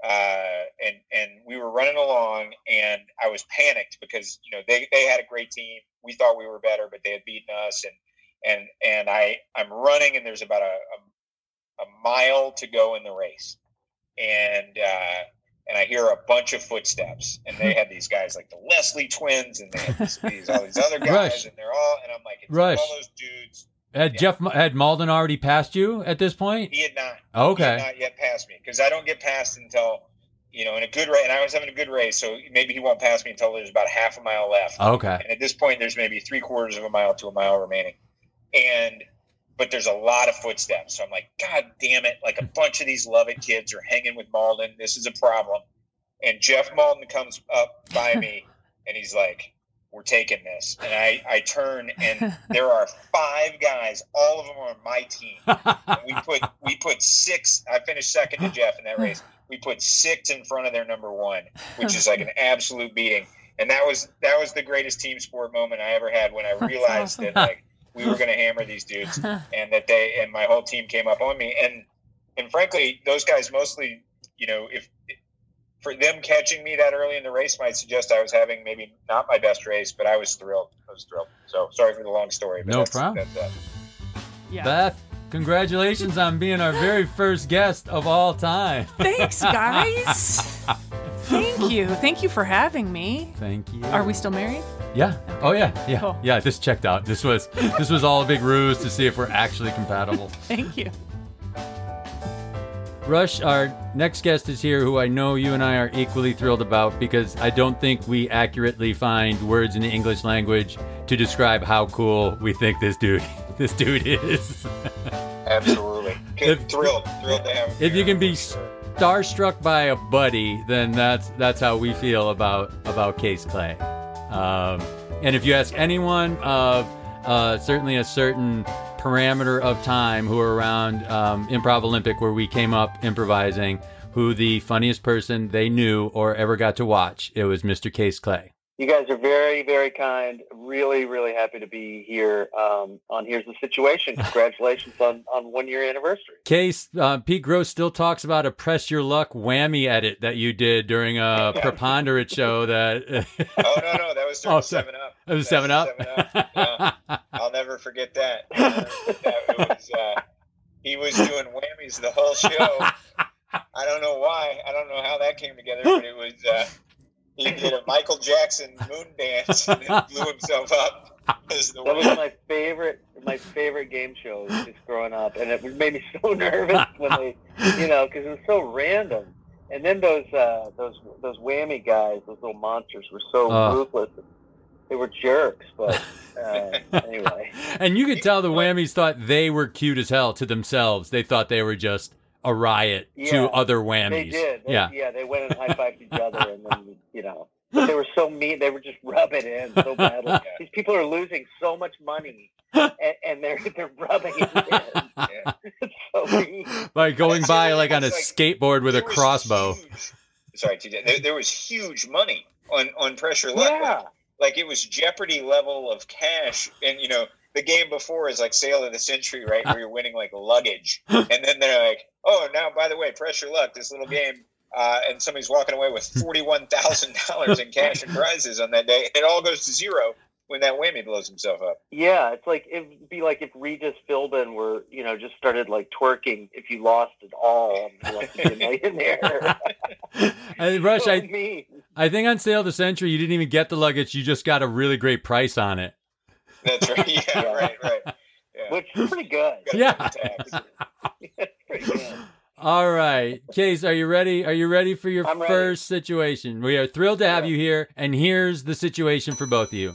uh, and and we were running along, and I was panicked because you know they they had a great team. We thought we were better, but they had beaten us, and and and I I'm running, and there's about a a, a mile to go in the race, and uh, and I hear a bunch of footsteps, and they had these guys like the Leslie twins, and they had these, these all these other guys, Rush. and they're all, and I'm like, it's Rush. all those dudes. Had Yeah. Jeff had Malden already passed you at this point? He had not, he Okay. had not yet passed me because I don't get passed until you know in a good race, and I was having a good race, so maybe he won't pass me until there's about half a mile left. Okay. And at this point, there's maybe three quarters of a mile to a mile remaining. And, but there's a lot of footsteps. So I'm like, God damn it. Like a bunch of these Lovett kids are hanging with Malden. This is a problem. And Jeff Malden comes up by me and he's like, we're taking this. And I, I turn and there are five guys, all of them are on my team. And we put, we put six, I finished second to Jeff in that race. We put six in front of their number one, which is like an absolute beating. And that was that was the greatest team sport moment I ever had when I realized that like we were going to hammer these dudes, and that they and my whole team came up on me. And and frankly, those guys mostly, you know, if for them catching me that early in the race might suggest I was having maybe not my best race, but I was thrilled. I was thrilled. So sorry for the long story. But No that's, problem. That's, uh, yeah. Beth, congratulations on being our very first guest of all time. Thanks, guys. Thank you. Thank you for having me. Thank you. Are we still married? Yeah. Oh yeah. Yeah. Cool. Yeah. This checked out. This was this was all a big ruse to see if we're actually compatible. Thank you. Rush, our next guest is here, who I know you and I are equally thrilled about because I don't think we accurately find words in the English language to describe how cool we think this dude this dude is. absolutely If- thrilled, thrilled to have. him if you can be starstruck by a buddy, then that's that's how we feel about about Case Clay. Um, and if you ask anyone of uh, certainly a certain parameter of time who are around um, Improv Olympic, where we came up improvising, who the funniest person they knew or ever got to watch, it was Mr. Case Clay. You guys are very, very kind. Really, really happy to be here um, on Here's the Situation. Congratulations on, on one year anniversary. Case, uh, Pete Gross still talks about a press your luck whammy edit that you did during a preponderate show that. oh, no, no. That was during oh, 7 Up. It was 7 Up? 7 up. Yeah. I'll never forget that. that was, uh, he was doing whammies the whole show. I don't know why. I don't know how that came together, but it was. Uh, he did a Michael Jackson moon dance and blew himself up. that was my favorite, my favorite game shows just growing up, and it made me so nervous when they, you know, because it was so random. And then those uh, those those whammy guys, those little monsters, were so uh. ruthless. They were jerks, but uh, anyway. And you could tell the whammies thought they were cute as hell to themselves. They thought they were just a riot yeah, to other whammies. They did. They, yeah, yeah. They went and high fived each other, and then you know they were so mean. They were just rubbing it in so badly. These people are losing so much money, and, and they're they're rubbing it in. Yeah. It's so mean. By going by like on a like, skateboard with a crossbow. Huge, sorry, TJ. There, there, was huge money on on Press Your Luck. Yeah. Like it was Jeopardy level of cash, and you know the game before is like sale of the century, right? Where you're winning like luggage, and then they're like, oh, now by the way, Press Your Luck, this little game, uh, and somebody's walking away with forty one thousand dollars in cash and prizes on that day. and It all goes to zero when that whammy blows himself up. Yeah, it's like it'd be like if Regis Philbin were, you know, just started like twerking if you lost it all and like a millionaire. and Rush, so I, I think on sale of the century you didn't even get the luggage, you just got a really great price on it. That's right. Yeah, right, right. Yeah. Which is pretty good. Yeah. pretty good. All right, Case, are you ready? Are you ready for your I'm first ready. situation? We are thrilled to have yeah. you here, and here's the situation for both of you.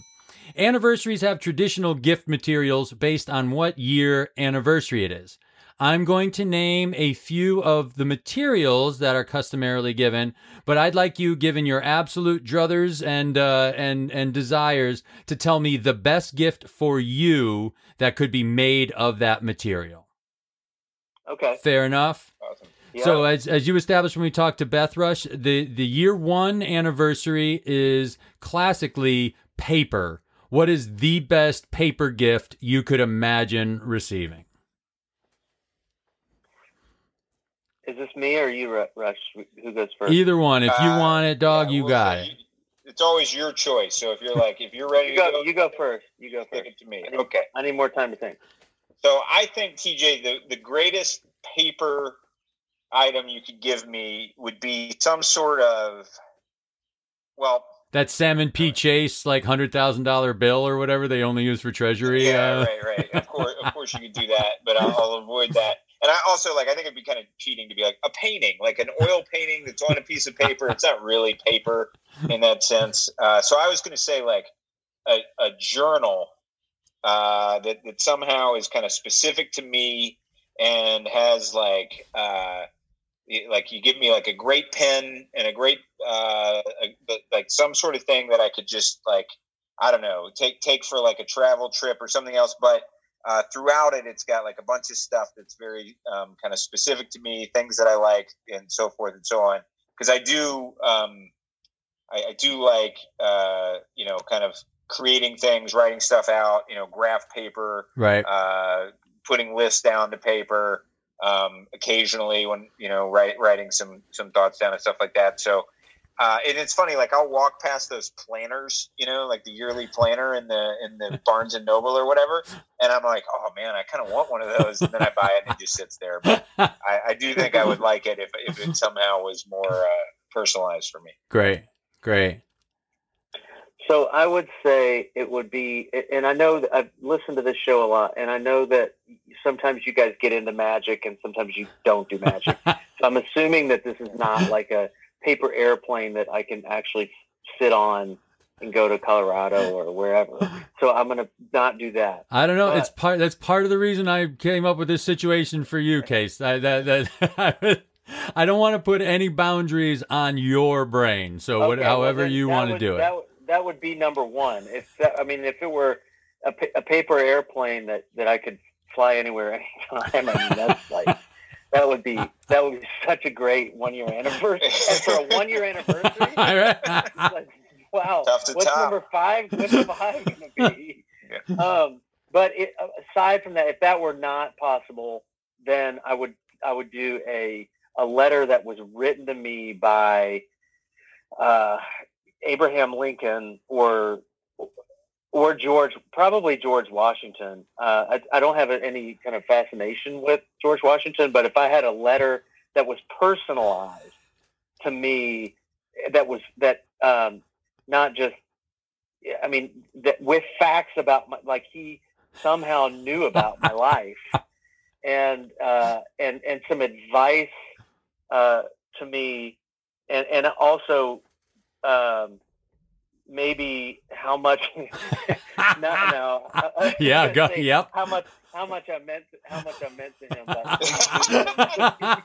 Anniversaries have traditional gift materials based on what year anniversary it is. I'm going to name a few of the materials that are customarily given, but I'd like you, given your absolute druthers and uh, and and desires, to tell me the best gift for you that could be made of that material. Okay. Fair enough. Awesome. Yeah. So as as you established when we talked to Beth Rush, the the year one anniversary is classically paper. What is the best paper gift you could imagine receiving? Is this me or you, Rush? Who goes first? Either one. If you uh, want it, dog, yeah, you we'll got it. It's always your choice. So if you're like, if you're ready you go, go, you go first. You go first. it to me. I need, okay. I need more time to think. So I think TJ, the the greatest paper item you could give me would be some sort of, well, that Salmon P. Chase like hundred thousand dollar bill or whatever they only use for treasury. Yeah, uh... right, right. Of course, of course, you could do that, but I'll, I'll avoid that. And I also like I think it'd be kind of cheating to be like a painting, like an oil painting that's on a piece of paper. It's not really paper in that sense. Uh, so I was going to say like a, a journal uh, that that somehow is kind of specific to me and has like uh, like you give me like a great pen and a great uh, a, like some sort of thing that I could just like I don't know take take for like a travel trip or something else, but uh, throughout it, it's got like a bunch of stuff that's very um, kind of specific to me, things that I like, and so forth and so on. Because I do, um, I, I, do like, uh, you know, kind of creating things, writing stuff out, you know, graph paper, right? Uh, putting lists down to paper. Um, occasionally, when you know, write, writing some some thoughts down and stuff like that. So uh, and it's funny, like I'll walk past those planners, you know, like the yearly planner in the in the Barnes and Noble or whatever, and I'm like, oh man, I kind of want one of those, and then I buy it and it just sits there. But I, I do think I would like it if if it somehow was more uh, personalized for me. Great, great. So I would say it would be, and I know that I've listened to this show a lot, and I know that sometimes you guys get into magic and sometimes you don't do magic. so I'm assuming that this is not like a paper airplane that I can actually sit on and go to Colorado or wherever. So I'm going to not do that. I don't know. But, it's part. That's part of the reason I came up with this situation for you, Case. I, that, that, I don't want to put any boundaries on your brain. So okay, what, however well, you want would, to do it. That, that would be number one. If that, I mean, if it were a, a paper airplane that, that I could fly anywhere anytime, I mean, that's like that would be that would be such a great one year anniversary. And for a one year anniversary, like, wow. Tough to What's top. number five? What's five going to be? Yeah. Um, but it, aside from that, if that were not possible, then I would I would do a a letter that was written to me by uh, Abraham Lincoln or or George, probably George Washington. Uh, I, I don't have any kind of fascination with George Washington, but if I had a letter that was personalized to me, that was that um, not just, I mean, that with facts about my, like he somehow knew about my life, and uh, and and some advice uh, to me, and and also. Um, maybe how much no no I- I Yeah, go- yep. how much how much i meant how much i meant to him but,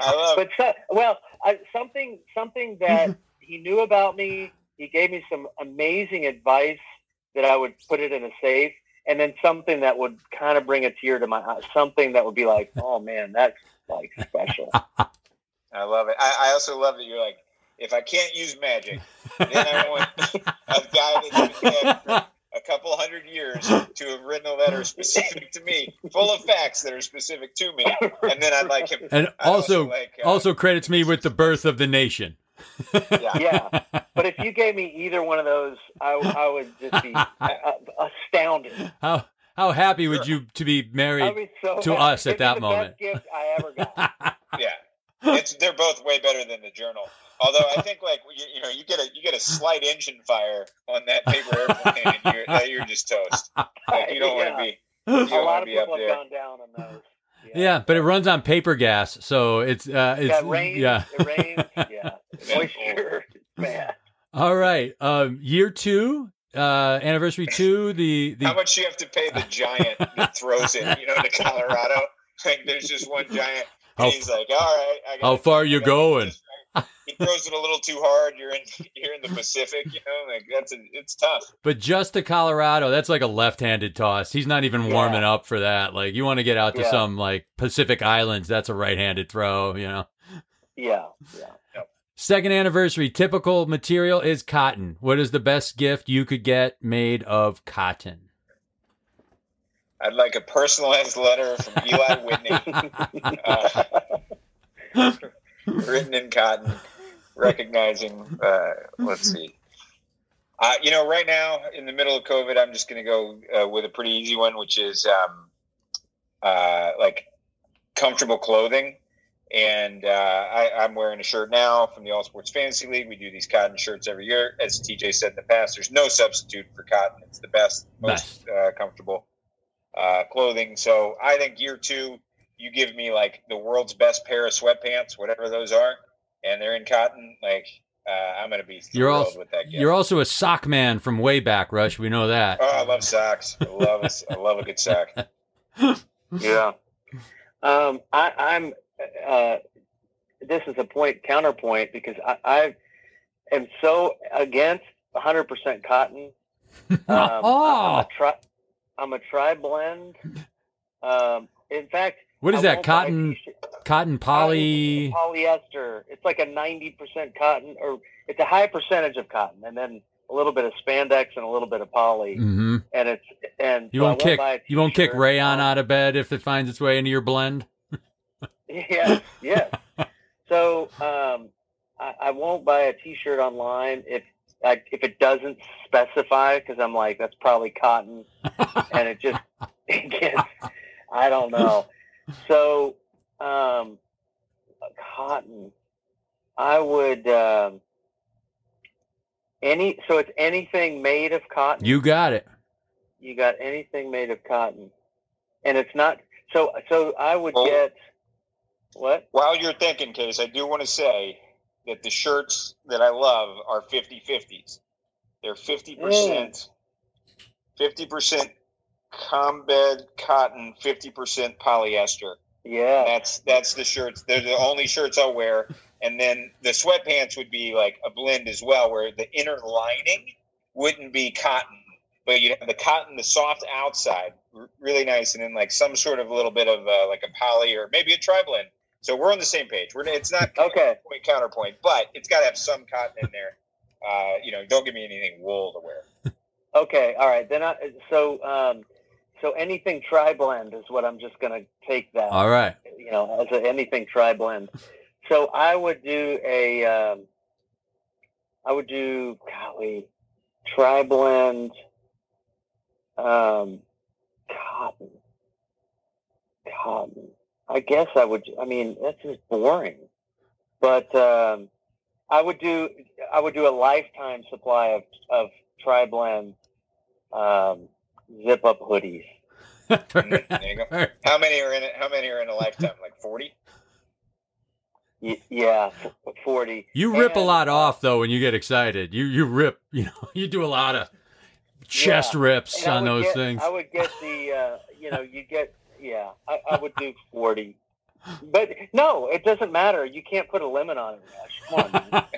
I love but so, well I, something something that he knew about me he gave me some amazing advice that i would put it in a safe and then something that would kind of bring a tear to my eye something that would be like oh man that's like special I love it. I, I also love that you're like, if I can't use magic, then I want a guy that's been dead for a couple hundred years to have written a letter specific to me, full of facts that are specific to me, and then I'd like him. and I'd also, like, uh, also credits me with the birth of the nation. yeah, yeah but if you gave me either one of those i, I would just be uh, astounded How how happy would Sure. you to be married? be so to happy. us at It'd be that the moment. best gift i ever got yeah. It's they're both way better than the journal. Although I think like you, you know you get a you get a slight engine fire on that paper airplane, and you're, you're just toast. Like you don't want to be. You a lot of be people have gone down on those yeah, but it runs on paper gas, so it's uh, it's yeah, it rains, yeah. it rains, yeah. Moisture, it's bad. All right, um, year two, uh, anniversary two. The the How much you have to pay the giant that throws it, you know, to Colorado? Like, there's just one giant. How- he's like, all right. I how far I you going? this right." He throws it a little too hard. You're in, you're in the Pacific, you know. Like that's a, it's tough. But just to Colorado, that's like a left-handed toss. He's not even Yeah. warming up for that. Like you want to get out to Yeah. some like Pacific Islands, that's a right-handed throw. You know. Yeah, yeah. Second anniversary, typical material is cotton. What is the best gift you could get made of cotton? I'd like a personalized letter from Eli Whitney, uh, written in cotton, recognizing. Uh, let's see. Uh, you know, right now in the middle of COVID, I'm just going to go uh, with a pretty easy one, which is um, uh, like comfortable clothing. And uh, I, I'm wearing a shirt now from the All Sports Fantasy League. We do these cotton shirts every year. As TJ said in the past, there's no substitute for cotton. It's the best, most uh, comfortable uh, clothing. So I think year two, you give me like the world's best pair of sweatpants, whatever those are, and they're in cotton. Like uh, I'm going to be thrilled You're also with that gift. you're also a sock man from way back, Rush. We know that. Oh, I love socks. I love a, I love a good sock. Yeah. Um, I, I'm. Uh, this is a point counterpoint because I, I am so against 100% cotton. Um, Oh. I'm a tri. I'm a tri blend. Um, in fact, what is I that? Cotton cotton poly polyester. It's like a 90% cotton, or it's a high percentage of cotton, and then a little bit of spandex and a little bit of poly, hmm and it's and You so won't kick buy a you won't kick rayon Um, out of bed if it finds its way into your blend. Yes, yes. so um, I, I won't buy a T-shirt online if I, if it doesn't specify because I'm like that's probably cotton, and it just it gets I don't know. So um, cotton, I would um, any so it's anything made of cotton. You got it. you got anything made of cotton, and it's not so. So I would Oh. get what? While you're thinking, Case, I do want to say that the shirts that I love are 50 50s. They're 50%, 50% combed cotton, 50% polyester. Yeah, That's that's the shirts. They're the only shirts I'll wear. And then the sweatpants would be like a blend as well, where the inner lining wouldn't be cotton, but you'd have the cotton, the soft outside, r- really nice, and then like some sort of little bit of uh, like a poly or maybe a tri blend. So we're on the same page. We're it's not okay. point counterpoint, but it's got to have some cotton in there. uh, you know, don't give me anything wool to wear. Okay, all right. Then I so um, so anything tri blend is what I'm just going to take that. All right. You know, as a, anything tri blend. So I would do a um, I would do golly tri blend um, cotton cotton. I guess I would. I mean, that's just boring. But um, I would do. I would do a lifetime supply of of tri blend um, zip up hoodies. There you go. How many are in it? How many are in a lifetime? Like forty? Y- yeah, forty. You rip a lot uh, off though when you get excited. You you rip. You know you do a lot of chest Yeah. rips and on those get- things. I would get the. Uh, you know, you get. Yeah, I, I would do forty. But no, it doesn't matter. You can't put a limit on it. Rush. Come on.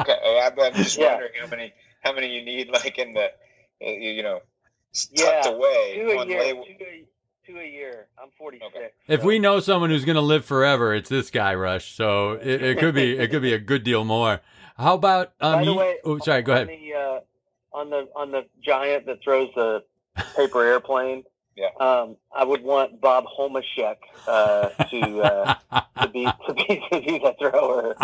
Okay, I'm, I'm just Yeah. wondering how many how many you need, like in the, uh, you you know, Yeah, tucked away. two a one year. lay- Two a, two a year. I'm 46. Okay. if we know someone who's gonna live forever, it's this guy, Rush. So it, it could be it could be a good deal more. How about um? By the you- way, oh, sorry. Go on ahead. The, uh, on the on the giant that throws the paper airplane. Yeah. Um, I would want Bob Homashek uh, to uh, to be to be to be the thrower.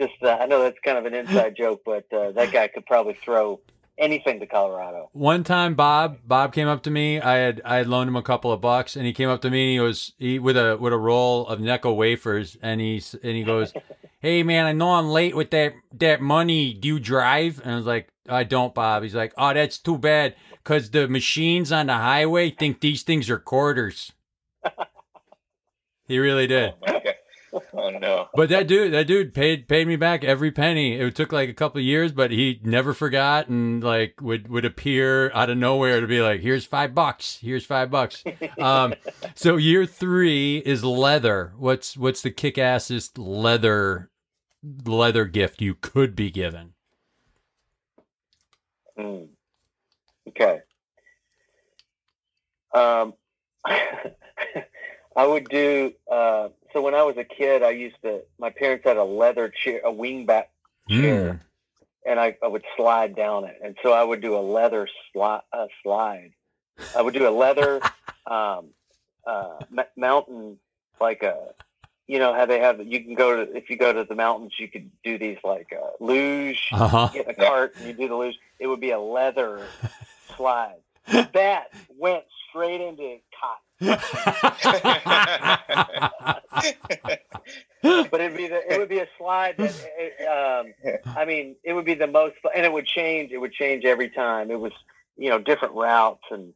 Just uh, I know that's kind of an inside joke, but uh, that guy could probably throw anything to Colorado. One time, Bob Bob came up to me. I had I had loaned him a couple of bucks, and he came up to me and he was he with a with a roll of Necco wafers, and he and he goes, "Hey man, I know I'm late with that that money. Do you drive?" And I was like, "I don't, Bob." He's like, "Oh, that's too bad, cause the machines on the highway think these things are quarters." he really did. Oh. Oh no. But that dude, that dude paid paid me back every penny. It took like a couple of years, but he never forgot and like would would appear out of nowhere to be like, "Here's five bucks. Here's five bucks." Um, so year three is leather. What's what's the kick assest leather leather gift you could be given? Mm. Okay. Um, I would do. Uh, so when I was a kid, I used to. My parents had a leather chair, a wingback chair, Mm. and I, I would slide down it. And so I would do a leather sli- uh, slide. I would do a leather um, uh, m- mountain, like a. You know how they have. You can go to if you go to the mountains, you could do these like uh, luge Uh huh. get in a cart and you do the luge, it would be a leather slide. That went straight into cotton, but it'd be the, it would be a slide that, it, um, I mean, it would be the most, and it would change. It would change every time. It was, you know, different routes, and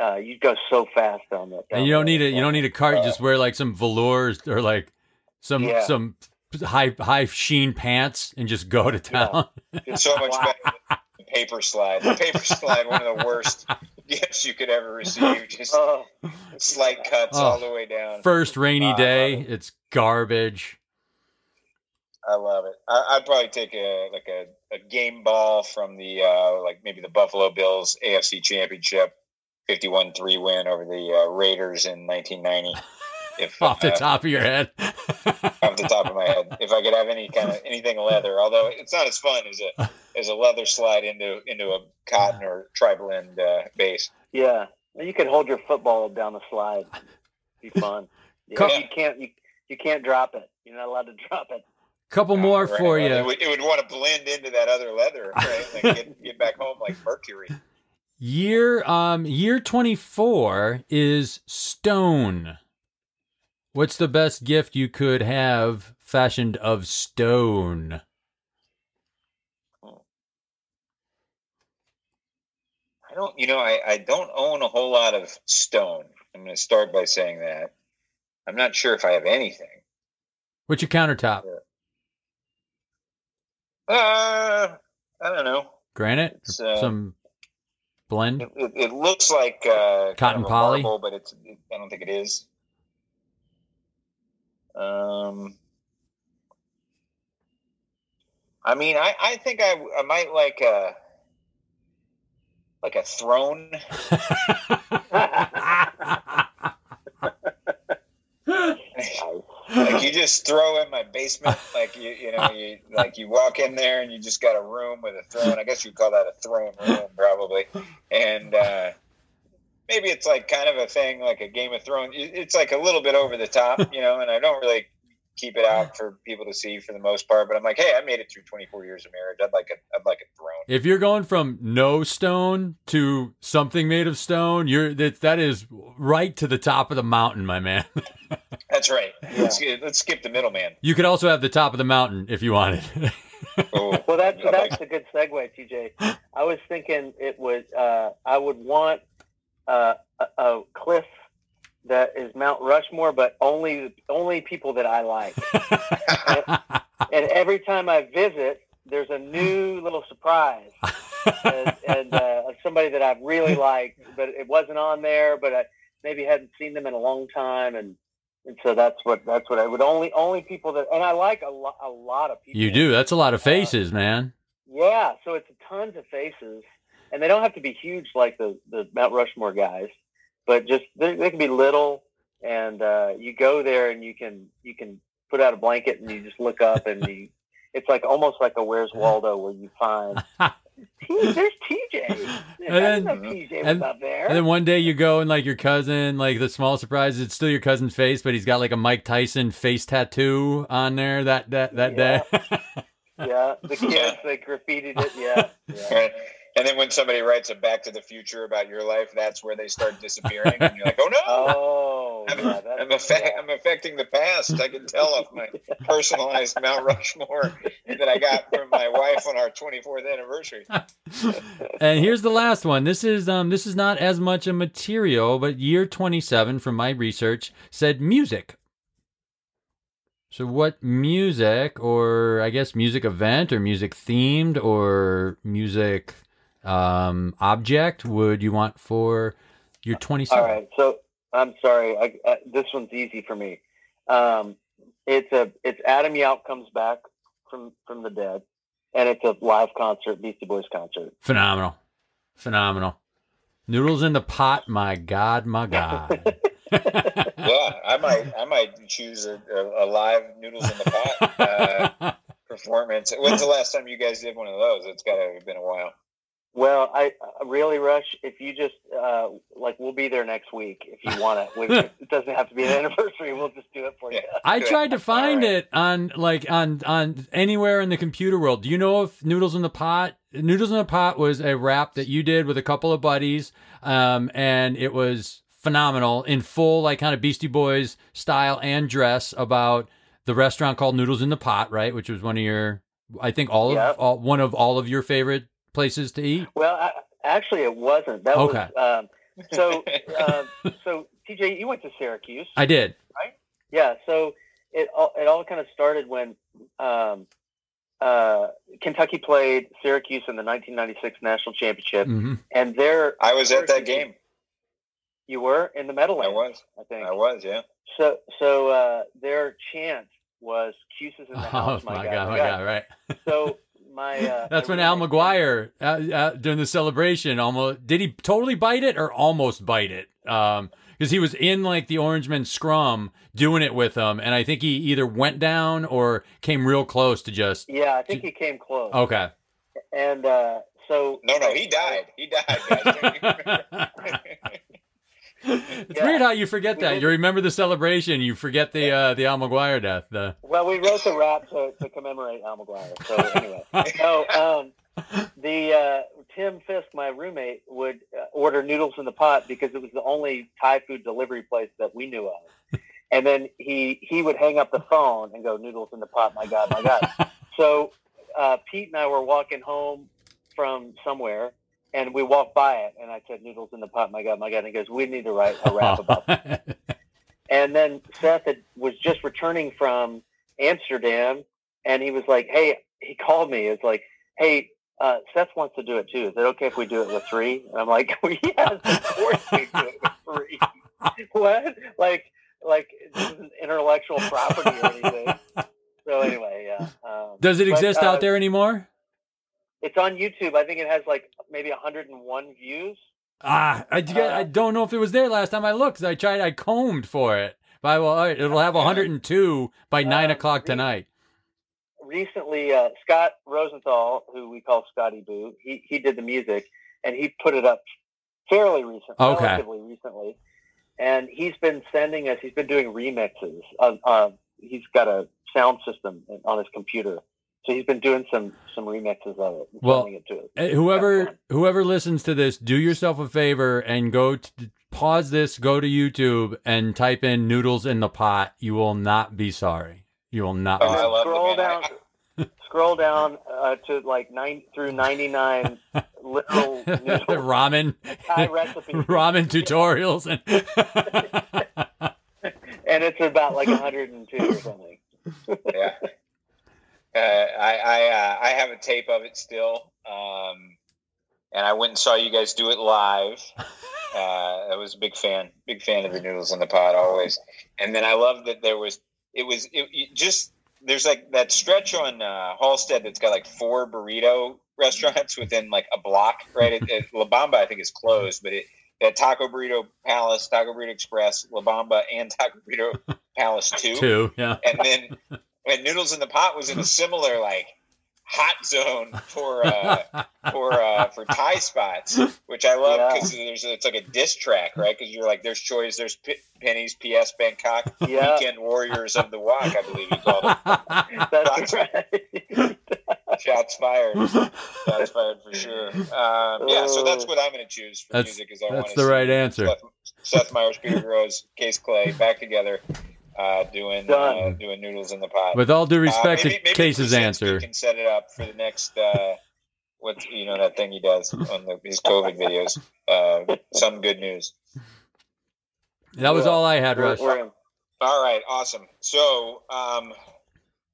uh, you'd go so fast on that. and you don't need a you don't need a cart. You just wear like some velours or like some Yeah. some high high sheen pants and just go to town. It's so much better than the paper slide. The paper slide, one of the worst gifts you could ever receive. Just Oh, slight cuts Oh. all the way down. First rainy I day, it. it's garbage. I love it. I, I'd probably take a like a, a game ball from the uh, like maybe the Buffalo Bills AFC Championship, fifty-one three win over the uh, Raiders in nineteen ninety. If Off the uh, top of your head. off the top of my head, if I could have any kind of anything leather, although it's not as fun as a as a leather slide into into a cotton or tri blend uh, base. yeah. You could hold your football down the slide. Be fun. Yeah, Co- you can't. You, you can't drop it. You're not allowed to drop it. Couple more Right, for right. It you. would, it would want to blend into that other leather, right? Like get, get back home like Mercury. Year um year 24 is stone. What's the best gift you could have fashioned of stone? Don't, you know, I, I don't own a whole lot of stone. I'm going to start by saying that. I'm not sure if I have anything. What's your countertop? Uh, I don't know. Granite? Uh, Some blend? It, it, it looks like uh, Cotton poly? marble, but it's. It, I don't think it is. Um, I mean, I, I think I, I might like a like a throne. Like you just throw in my basement, like you you know you like you walk in there and you just got a room with a throne. I guess you'd call that a throne room probably, and uh, maybe it's like kind of a thing like a Game of Thrones. It's like a little bit over the top, you know, and I don't really keep it out for people to see for the most part. But I'm like, hey, I made it through 24 years of marriage. I'd like a I'd like a throne. If you're going from no stone to something made of stone, you're that that is right to the top of the mountain, my man. That's right. Let's let's skip the middleman. You could also have the top of the mountain if you wanted. Oh, Well, that's like- that's a good segue, TJ. I was thinking it would. Uh, I would want uh, a, a cliff that is Mount Rushmore, but only only people that I like. And every time I visit, there's a new little surprise, and, and uh, somebody that I really liked, but it wasn't on there. But I maybe hadn't seen them in a long time, and and so that's what that's what I would only only people that and I like a lot a lot of people. you do. That's a lot of faces, man. Yeah, so it's tons of faces, and they don't have to be huge like the the Mount Rushmore guys, but just they, they can be little, and uh, you go there and you can you can put out a blanket and you just look up and you. It's like almost like a Where's Waldo where you find T- there's TJ. I then- didn't know TJ was and- up there. And then one day you go and like your cousin, like the small surprise, it's still your cousin's face, but he's got like a Mike Tyson face tattoo on there that that that day. yeah, the kids Yeah. they graffitied it. Yeah, yeah. Right. And then when somebody writes a Back to the Future about your life, that's where they start disappearing, and you're like, "Oh no, Oh, I'm, yeah, that's, I'm, affect, yeah. I'm affecting the past. I can tell off my personalized Mount Rushmore that I got from my wife on our 24th anniversary." and here's the last one. This is um this is not as much a material, but year 27 from my research said music. So what music or I guess music event or music themed or music um object would you want for your 27? All right, so I'm sorry. I, uh, this one's easy for me. Um, it's a it's Adam Yauch comes back from from the dead, and it's a live concert, Beastie Boys concert. Phenomenal. Phenomenal. Noodles in the pot, my god, my god. Yeah, I might, I might choose a, a, a live noodles in the pot uh, performance. When's the last time you guys did one of those? It's got to have been a while. Well, I I really rush. If you just uh, like, we'll be there next week if you want it. We, it doesn't have to be an anniversary. We'll just do it for you. I tried to find right. it on like on on anywhere in the computer world. Do you know if Noodles in the Pot? Noodles in the Pot was a rap that you did with a couple of buddies, um, and it was phenomenal in full like kind of Beastie Boys style and dress about the restaurant called Noodles in the Pot, right? Which was one of your, I think all of all, one of all of your favorite places to eat. Well, I, actually, it wasn't. That Okay. was um, so. Uh, so, TJ, you went to Syracuse. I did. Right. Yeah, so it all, it all kind of started when um, uh, Kentucky played Syracuse in the 1996 national championship, hmm and there I was at that game. you were in the Meadowlands. I Meadowlands. was. I think. I was. Yeah. So so uh, their chant was "Cuses in the Oh house." my god, my god, right. So my uh, That's when Al McGuire uh, uh, during the celebration almost did he totally bite it or almost bite it? Um, because he was in like the Orangeman scrum doing it with them, and I think he either went down or came real close to just Yeah, I think he came close. okay. And uh, so No, no, he died. He died, guys. Don't you remember? It's Yeah. weird how you forget We that. did- You remember the celebration, you forget the uh, the Al McGuire death. The Well, we wrote the rap to, to commemorate Al McGuire. So anyway, no, um, the uh, Tim Fisk, my roommate, would uh, order noodles in the pot because it was the only Thai food delivery place that we knew of. And then he he would hang up the phone and go noodles in the pot. My God, my God. So uh, Pete and I were walking home from somewhere, and we walked by it, and I said noodles in the pot. My God, my God. And he goes, we need to write a rap about this. And then Seth had, was just returning from Amsterdam, and he was like, "Hey," he called me. It's like, "Hey, uh, Seth wants to do it too. Is it okay if we do it with three? And I'm like, "Yes, of course we do it with three. what? Like, like this isn't intellectual property or anything." So anyway, yeah. Um, Does it but, exist uh, out there anymore? It's on YouTube. I think it has like maybe 101 views. Ah, I, uh, I don't know if it was there last time I looked. I tried, I combed for it, By well, it'll have 102 by nine Uh, o'clock tonight. Recently, uh, Scott Rosenthal, who we call Scotty Boo, he he did the music and he put it up fairly recent, Okay. relatively recently. And he's been sending us. He's been doing remixes. Of, uh, he's got a sound system on his computer, so he's been doing some some remixes of it. Well, it to us. Uh, Whoever whoever listens to this, do yourself a favor and go to, pause this, go to YouTube and type in "noodles in the pot." You will not be sorry. You will not. Oh, I sorry. love it, scroll down, scroll down uh, to like nine through ninety nine little noodle ramen, Thai ramen tutorials, and and it's about like hundred and two or something. yeah. Uh, I I, uh, I have a tape of it still, um, and I went and saw you guys do it live. Uh, I was a big fan, big fan of the noodles in the pot always. And then I love that there was it was it, it just there's like that stretch on uh, Halsted that's got like four burrito restaurants within like a block, right? It, it, La Bamba I think is closed, but it that Taco Burrito Palace, Taco Burrito Express, La Bamba, and Taco Burrito Palace two two. Yeah. and then and noodles in the pot was in a similar like hot zone for uh, for uh, for Thai spots, which I love Yeah. because there's it's like a diss track, right? Because you're like, there's choice, there's P- pennies, PS Bangkok, Yeah, Weekend Warriors of the Wok, I believe you called it. that's right. Shots fired, shots fired for sure. Um, yeah, so that's what I'm going to choose for That's- music. Is I that's want the right answer. Seth, Seth Meyers, Peter Grosz, Case Clay back together. Uh, doing uh, doing noodles in the pot. With all due Uh, respect maybe- to maybe Case's Krasinski answer, can set it up for the next uh, what you know that thing he does on the, his COVID videos. Uh, some good news. that was all I had, We're- Rush. we're. All right, awesome. So, um,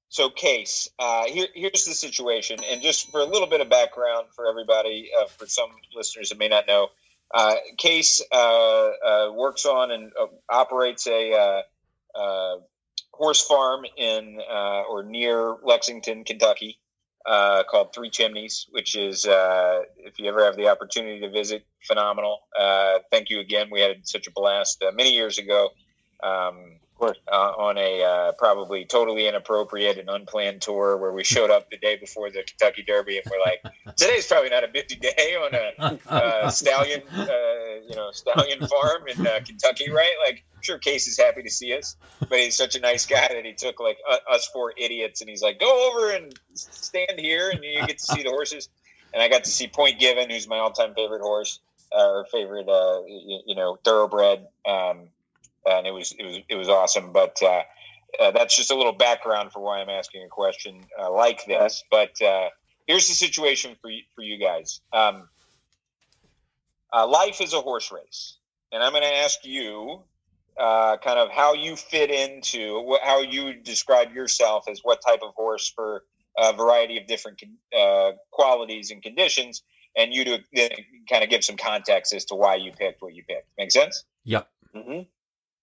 so case uh, here, here's the situation, and just for a little bit of background for everybody, uh, for some listeners that may not know, uh, Case uh, uh, works on and uh, operates a uh, horse farm in uh, or near Lexington, Kentucky, uh, called Three Chimneys, which is, uh, if you ever have the opportunity to visit, phenomenal. Uh, thank you again. We had such a blast uh, many years ago. Um, course. uh, on a uh, probably totally inappropriate and unplanned tour where we showed up the day before the Kentucky Derby and we're like, today's probably not a busy day on a uh, stallion, uh, you know, stallion farm in uh, Kentucky, right? Like, I'm sure Case is happy to see us, but he's such a nice guy that he took like us four idiots and he's like, go over and stand here and you get to see the horses. And I got to see Point Given, who's my all-time favorite horse, uh, or favorite, uh, you, you know, thoroughbred. Um, and it was it was it was awesome. But uh, uh, that's just a little background for why I'm asking a question uh, like this. But uh, here's the situation for you, for you guys. Um, uh, life is a horse race, and I'm going to ask you uh, kind of how you fit into wh- how you describe yourself as what type of horse for a variety of different con- uh, qualities and conditions, and you to then kind of give some context as to why you picked what you picked. Make sense? Yep. hmm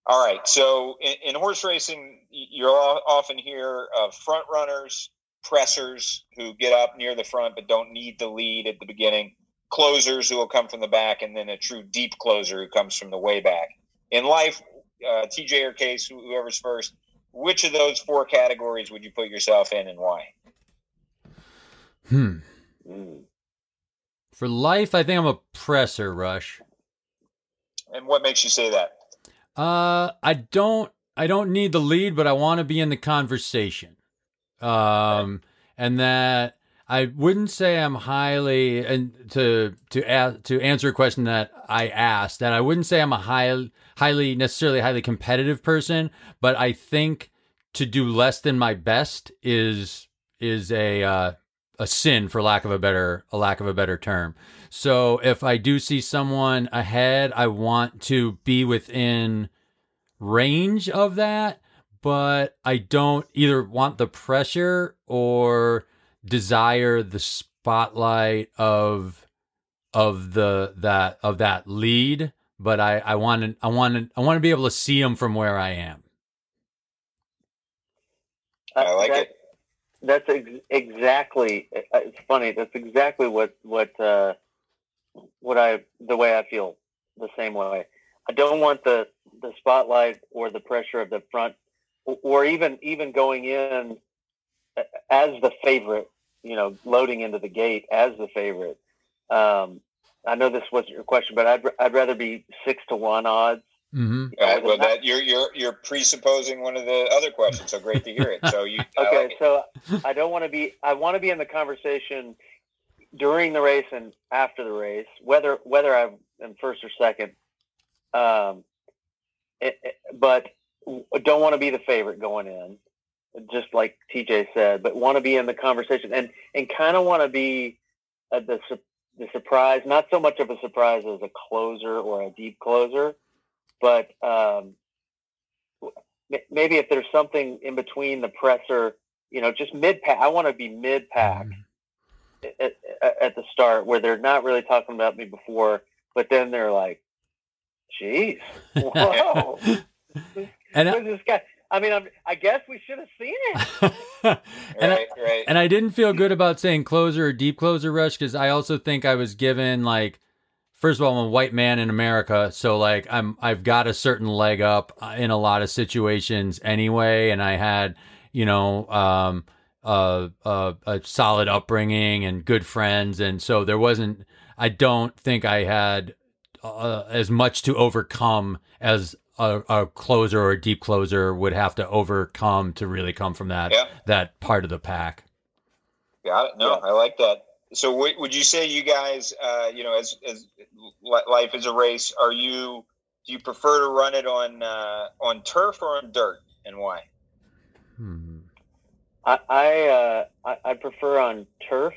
All right. So in, in horse racing, you'll often hear of front runners, pressers who get up near the front but don't need the lead at the beginning, closers who will come from the back, and then a true deep closer who comes from the way back. In life, uh, TJ or Case, whoever's first, which of those four categories would you put yourself in and why? Hmm. Mm. For life, I think I'm a presser, Rush. And what makes you say that? Uh, I don't. I don't need the lead, but I want to be in the conversation. Um, and that I wouldn't say I'm highly and to to ask, to answer a question that I asked that I wouldn't say I'm a high highly necessarily highly competitive person, but I think to do less than my best is is a uh, a sin for lack of a better a lack of a better term. So if I do see someone ahead, I want to be within range of that, but I don't either want the pressure or desire the spotlight of of the that of that lead. But I I want to I want to I want to be able to see them from where I am. I like that, it. That's ex- exactly. uh, It's funny. That's exactly what what uh, what I the way I feel the same way. I don't want the the spotlight or the pressure of the front, or- or even even going in as the favorite. You know, loading into the gate as the favorite. Um, I know this wasn't your question, but I'd I'd rather be six to one odds. Mm-hmm. All right, well, that you're you're you're presupposing one of the other questions, so great to hear it. So you I Okay, like it. so I don't want to be. I want to be in the conversation during the race and after the race, whether whether I'm in first or second. Um, it, it- but don't want to be the favorite going in, just like TJ said. But want to be in the conversation and and kind of want to be the the surprise. Not so much of a surprise as a closer or a deep closer, but um, maybe if there's something in between the presser, you know, just mid pack. I want to be mid pack at, at, at the start where they're not really talking about me before, but then they're like, "Jeez, whoa, and I, this guy?" I mean, I'm, I guess we should have seen it. and I, right, right. and I didn't feel good about saying closer or deep closer rush because I also think I was given like first of all I'm a white man in America so like I'm I've got a certain leg up uh, in a lot of situations anyway and I had you know um uh, uh, a solid upbringing and good friends and so there wasn't I don't think I had uh, as much to overcome as a, a closer or a deep closer would have to overcome to really come from that Yeah. that part of the pack. Got it. No, Yeah. I like that. So, w- would you say you guys, uh, you know, as as life is a race, are you do you prefer to run it on uh, on turf or on dirt, and why? Hmm. I I, uh, I I prefer on turf,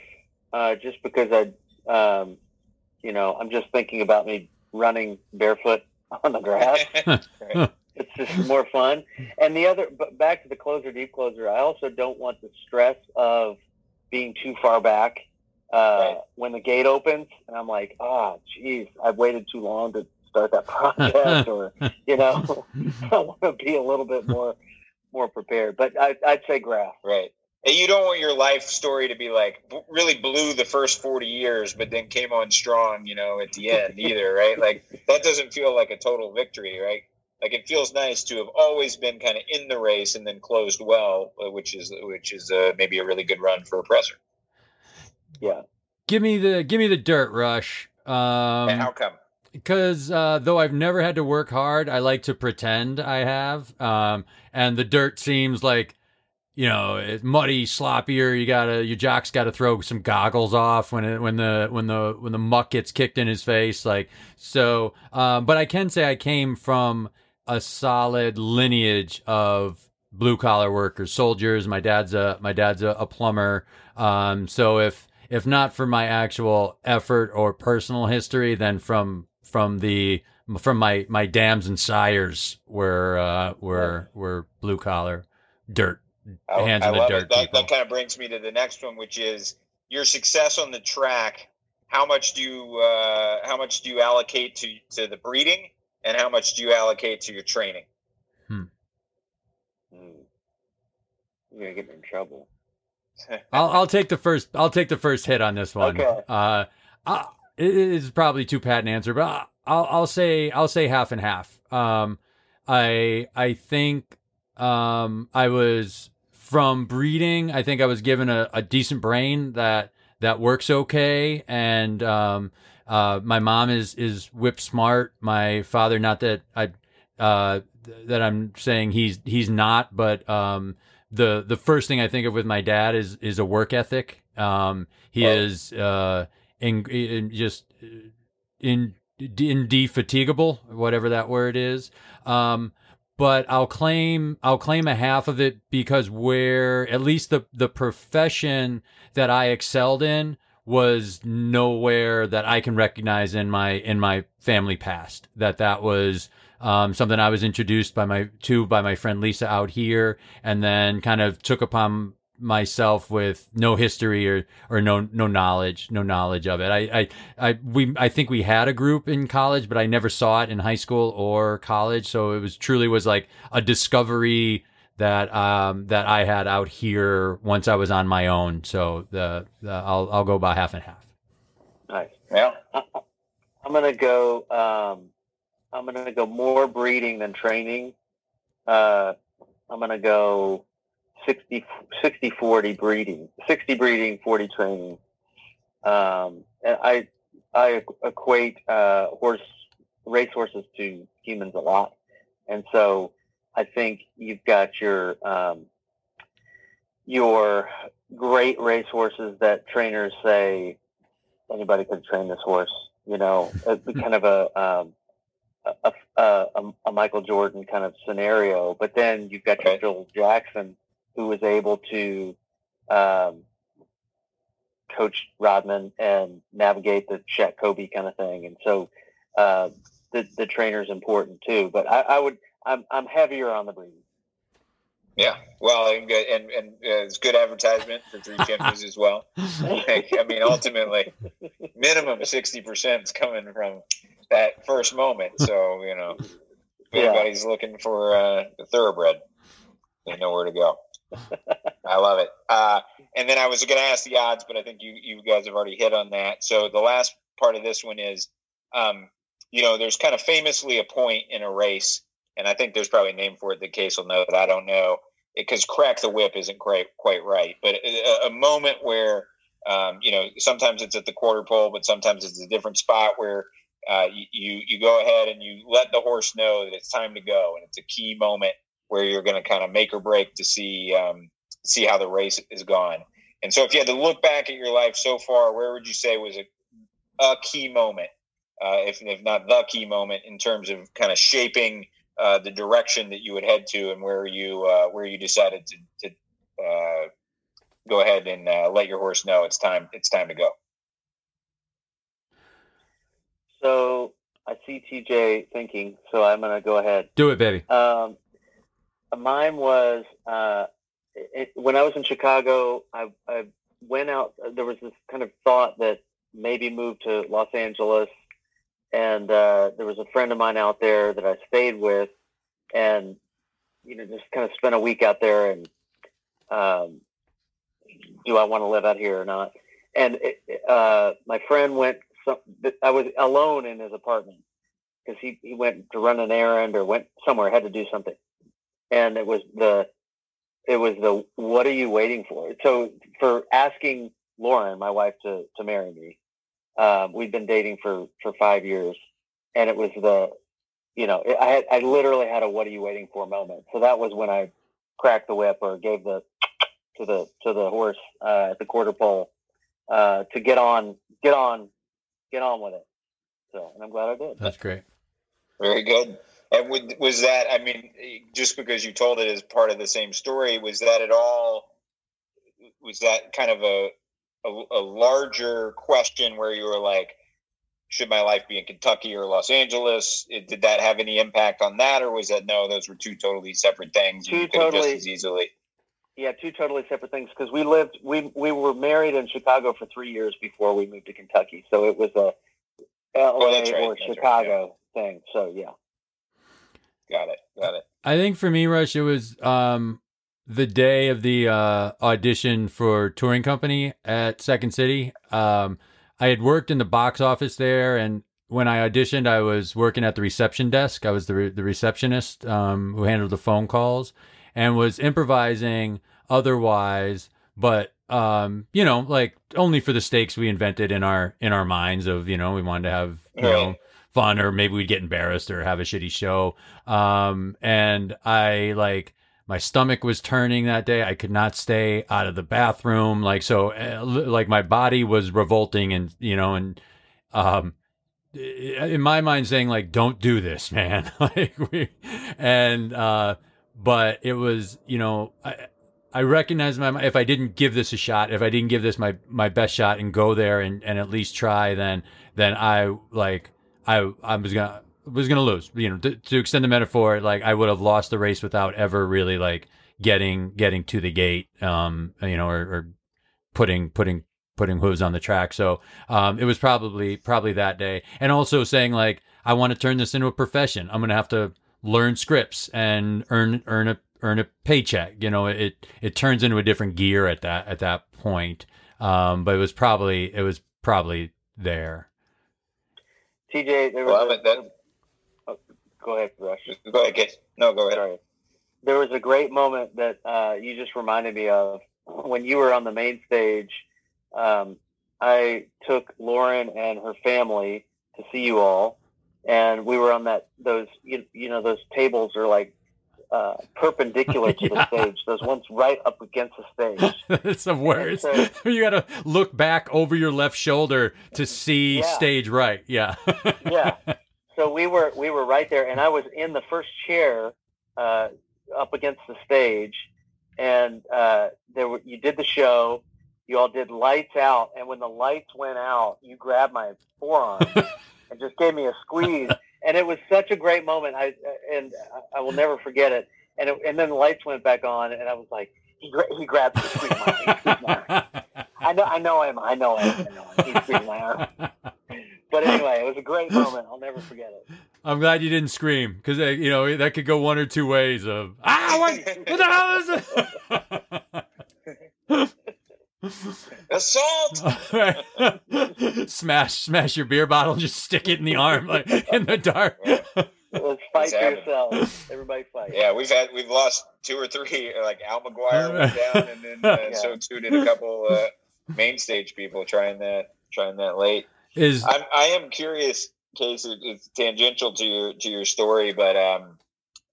uh, just because I, um, you know, I'm just thinking about me running barefoot on the grass. Right. it's just more fun. And the other, but back to the closer, deep closer. I also don't want the stress of being too far back uh, Right. when the gate opens, and I'm like, ah, geez, I've waited too long to start that project, or you know, I want to be a little bit more more prepared. But I, I'd say grass. Right. And you don't want your life story to be like b- really blew the first 40 years, but then came on strong, you know, at the end either, right? Like that doesn't feel like a total victory, right? Like it feels nice to have always been kind of in the race and then closed well, uh, which is which is uh, maybe a really good run for a presser. Yeah. Give me the give me the dirt rush. and Um, how come? Because uh, though I've never had to work hard, I like to pretend I have. Um, and the dirt seems like, you know, it's muddy, sloppier. You gotta your jock's got to throw some goggles off when it, when the when the when the muck gets kicked in his face. Like so, um, but I can say I came from a solid lineage of blue collar workers, soldiers. My dad's a my dad's a, a plumber. Um, so if if not for my actual effort or personal history, then from from the from my my dams and sires were uh, were were blue collar dirt. I, hands I in the dirt. That, that kind of brings me to the next one, which is your success on the track. How much do you uh, how much do you allocate to to the breeding, and how much do you allocate to your training? Mm. You're gonna get me in trouble. I'll I'll take the first I'll take the first hit on this one. Okay. Uh, I, it is probably too pat an answer, but I'll I'll say I'll say half and half. Um, I I think um I was from breeding. I think I was given a, a decent brain that that works okay, and um uh my mom is is whip smart. My father, not that I uh that I'm saying he's he's not, but um the the first thing I think of with my dad is is a work ethic. Um, he Oh. is uh, in just in indefatigable, whatever that word is. Um, but I'll claim I'll claim a half of it because where at least the the profession that I excelled in was nowhere that I can recognize in my in my family past. That that was um, something I was introduced by my to by my friend Lisa out here, and then kind of took upon myself with no history or or no no knowledge no knowledge of it. I I I we I think we had a group in college, but I never saw it in high school or college. So it was truly was like a discovery that um that I had out here once I was on my own. So the, the I'll I'll go about half and half. Nice. Yeah. I'm gonna go. Um, I'm gonna go more breeding than training. Uh, I'm gonna go 60, 60 40 breeding, 60 breeding, 40 training. Um, and I I equate uh, horse race horses to humans a lot, and so I think you've got your um, your great race horses that trainers say anybody could train this horse. You know, kind of a, um, a, a, a Michael Jordan kind of scenario. But then you've got your Phil Jackson, who was able to um, coach Rodman and navigate the Shaq Kobe kind of thing. And so uh, the the trainer is important too. But I, I would I'm I'm heavier on the breeding. Yeah, well, and and, and uh, it's good advertisement for Three Chimneys as well. I mean, ultimately, minimum sixty percent is coming from that first moment. So you know, if yeah. anybody's looking for uh, the thoroughbred, they know where to go. I love it. Uh, and then I was going to ask the odds, but I think you you guys have already hit on that. So the last part of this one is, um, you know, there's kind of famously a point in a race and I think there's probably a name for it that Case will know that I don't know because crack the whip isn't quite quite right, but a, a moment where um, you know sometimes it's at the quarter pole, but sometimes it's a different spot where uh, you you go ahead and you let the horse know that it's time to go, and it's a key moment where you're going to kind of make or break to see um, see how the race is gone. And so, if you had to look back at your life so far, where would you say was a, a key moment, uh, if if not the key moment, in terms of kind of shaping uh, the direction that you would head to and where you uh, where you decided to, to uh, go ahead and uh, let your horse know it's time it's time to go. So I see TJ thinking, so I'm going to go ahead. Do it, baby. Um, mine was uh, it, when I was in Chicago. I, I went out. There was this kind of thought that maybe move to Los Angeles and uh, there was a friend of mine out there that I stayed with, and you know, just kind of spent a week out there. And um, do I want to live out here or not? And it, uh, my friend went. I was alone in his apartment because he he went to run an errand or went somewhere, had to do something, and it was the it was the what are you waiting for? So for asking Lauren, my wife, to to marry me, um, we'd been dating for for five years, and it was the, you know, I had I literally had a "What are you waiting for?" moment. So that was when I cracked the whip or gave the to the to the horse uh, at the quarter pole uh, to get on, get on, get on with it. So, and I'm glad I did. That's great. Very good. And was that? I mean, just because you told it as part of the same story, was that at all? Was that kind of a a, a larger question where you were like, should my life be in Kentucky or Los Angeles? It, did that have any impact on that, or was that no? Those were two totally separate things. Two totally as easily. Yeah, two totally separate things because we lived we we were married in Chicago for three years before we moved to Kentucky, so it was a LA oh, right. or Chicago right, yeah. thing. So yeah, got it, got it. I think for me, Rush, it was um, the day of the uh, audition for touring company at Second City. Um, I had worked in the box office there, and when I auditioned, I was working at the reception desk. I was the re- the receptionist um, who handled the phone calls and was improvising otherwise, but um, you know, like only for the stakes we invented in our in our minds of you know we wanted to have you know fun or maybe we'd get embarrassed or have a shitty show. Um, and I like my stomach was turning that day. I could not stay out of the bathroom. Like, so, uh, like, my body was revolting and, you know, and, um, in my mind saying like don't do this man like we and uh but it was you know i i recognized my if i didn't give this a shot if i didn't give this my my best shot and go there and and at least try then then i like i i was gonna was to lose. You know, to, to, extend the metaphor, like I would have lost the race without ever really like getting getting to the gate, um, you know, or, or putting putting putting hooves on the track. So um, it was probably probably that day, and also saying like I want to turn this into a profession. I'm to have to learn scripts and earn earn a earn a paycheck. You know, it it turns into a different gear at that at that point. Um, but it was probably it was probably there. TJ, there was, a, Go ahead, Rush. Go ahead, Case. No, go ahead. Sorry. There was a great moment that uh, you just reminded me of when you were on the main stage. Um, I took Lauren and her family to see you all, and we were on that those you, you know those tables are like uh, perpendicular to the stage. Those ones right up against the stage. it's the worst. And you got to look back over your left shoulder to see Yeah. stage right. Yeah. yeah. So we were we were right there, and I was in the first chair uh, up against the stage, and uh, there were you did the show. You all did lights out, and when the lights went out, you grabbed my forearm and just gave me a squeeze, and it was such a great moment. I and I will never forget it. And it, and then the lights went back on, and I was like, he gra- he grabbed me, squeezed. I know I know him, I know him, I know him. My. But anyway, it was a great moment. I'll never forget it. I'm glad you didn't scream because you know that could go one or two ways. Of ah, what, what the hell is Assault! it? smash, smash your beer bottle, just stick it in the arm, like in the dark. Let's fight for happening. yourselves. Everybody fight. Yeah, we've had we've lost two or three. Like Al McGuire went down, and then uh, Yeah. so too did a couple uh, main stage people trying that trying that late. Is I'm, I am curious, Case. It, it's tangential to your to your story, but um,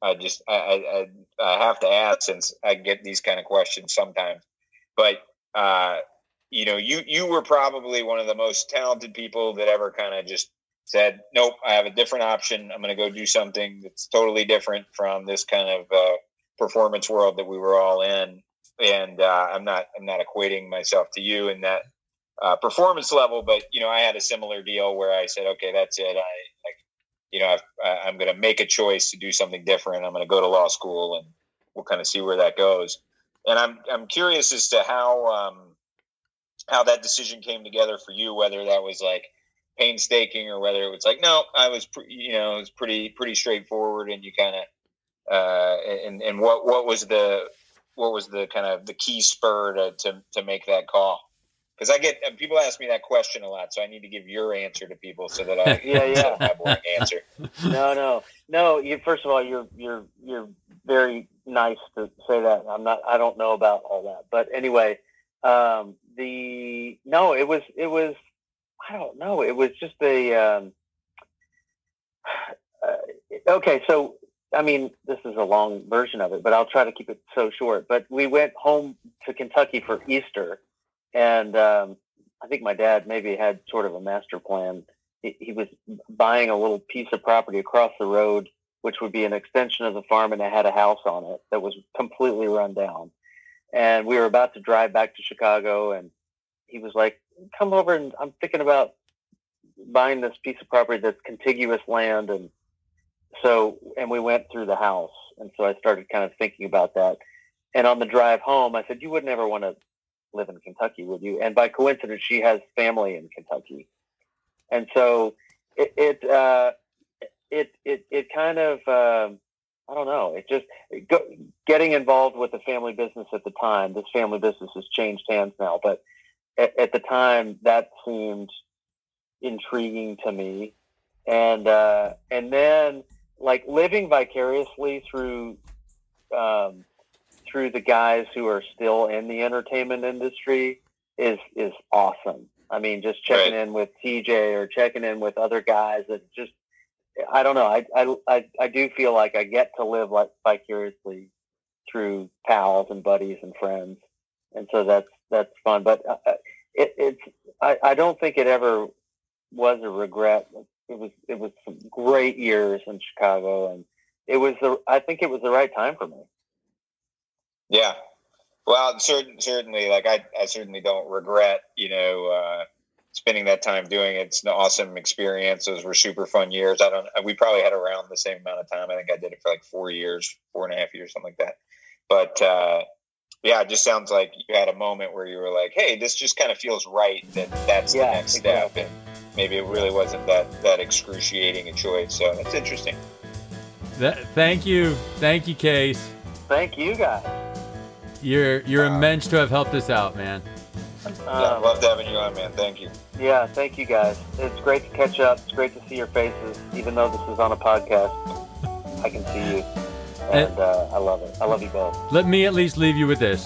I just I, I I I have to ask since I get these kind of questions sometimes. But uh, you know, you you were probably one of the most talented people that ever kind of just said, "Nope, I have a different option. I'm going to go do something that's totally different from this kind of uh, performance world that we were all in." And uh, I'm not I'm not equating myself to you in that uh, performance level, but you know, I had a similar deal where I said, okay, that's it. I, like, you know, I've, I'm going to make a choice to do something different. I'm going to go to law school, and we'll kind of see where that goes. And I'm I'm curious as to how um, how that decision came together for you. Whether that was like painstaking or whether it was like, no, I was, pre- you know, it was pretty pretty straightforward, and you kind of uh, and and what what was the what was the kind of the key spur to to, to make that call? Because I get people ask me that question a lot, so I need to give your answer to people so that I Yeah, yeah. my boring answer. No, no, no. You first of all, you're you're you're very nice to say that. I'm not. I don't know about all that, but anyway, um, the no, it was it was. I don't know. It was just a. Um, uh, okay, so I mean, this is a long version of it, but I'll try to keep it so short. But we went home to Kentucky for Easter, and um, I think my dad maybe had sort of a master plan. He, he was buying a little piece of property across the road, which would be an extension of the farm, and it had a house on it that was completely run down. And we were about to drive back to Chicago, and he was like, "Come over, and I'm thinking about buying this piece of property that's contiguous land." And so, and we went through the house, and so I started kind of thinking about that. And on the drive home, I said, "You would never want to live in Kentucky, would you?" And by coincidence, she has family in Kentucky, and so it it uh, it, it it kind of um, I don't know. It just go, getting involved with the family business at the time. This family business has changed hands now, but at, at the time that seemed intriguing to me, and uh, and then like living vicariously through um, through the guys who are still in the entertainment industry is is awesome. I mean, just checking in with TJ or checking in with other guys that just I don't know. I I I, I do feel like I get to live like vicariously through pals and buddies and friends, and so that's that's fun. But uh, uh, it, it's I, I don't think it ever was a regret. It was it was some great years in Chicago, and it was the I think it was the right time for me. Yeah. Well, certain, certainly, like I, I certainly don't regret, you know, uh, spending that time doing it. It's an awesome experience. Those were super fun years. I don't, we probably had around the same amount of time. I think I did it for like four years, four and a half years, something like that. But, uh, yeah, it just sounds like you had a moment where you were like, "Hey, this just kind of feels right. That that's Yeah, the next step." And maybe it really wasn't that that excruciating a choice. So that's interesting. that, thank you, thank you, Case. Thank you guys. You're you're immense to have helped us out, man. Yeah, Um, loved having you on, man. Thank you. Yeah, thank you guys. It's great to catch up. It's great to see your faces, even though this is on a podcast. I can see you, and uh, I love it. I love you both. Let me at least leave you with this.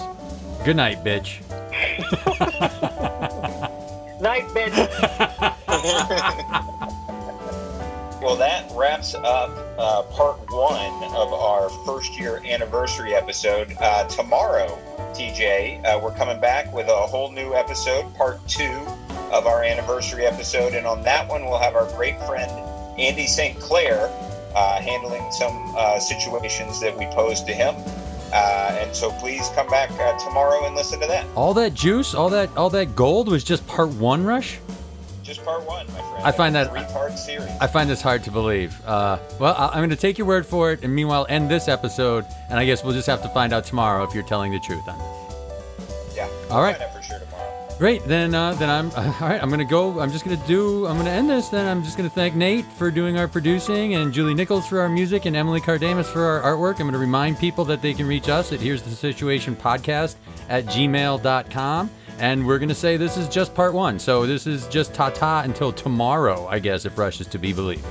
Good night, bitch. Night, bitch. Well, that wraps up uh, part one of our first year anniversary episode. Uh, tomorrow, TJ, uh, we're coming back with a whole new episode, part two of our anniversary episode. And on that one, we'll have our great friend Andy St. Clair uh, handling some uh, situations that we posed to him. Uh, and so please come back tomorrow and listen to that. All that juice, all that all that gold was just part one rush? Just part one, my friend. I find that- three part series. I find this hard to believe. Uh, well, I- I'm going to take your word for it, and meanwhile, end this episode. And I guess we'll just have to find out tomorrow if you're telling the truth on this. yeah. All right. Find out for sure tomorrow. Great. Then, uh, then I'm all right. I'm going to go. I'm just going to do. I'm going to end this. Then I'm just going to thank Nate for doing our producing, and Julie Nichols for our music, and Emily Cardamus for our artwork. I'm going to remind people that they can reach us at Here's the Situation Podcast at gmail.com. And we're going to say this is just part one. So this is just ta ta until tomorrow, I guess, if Rush is to be believed.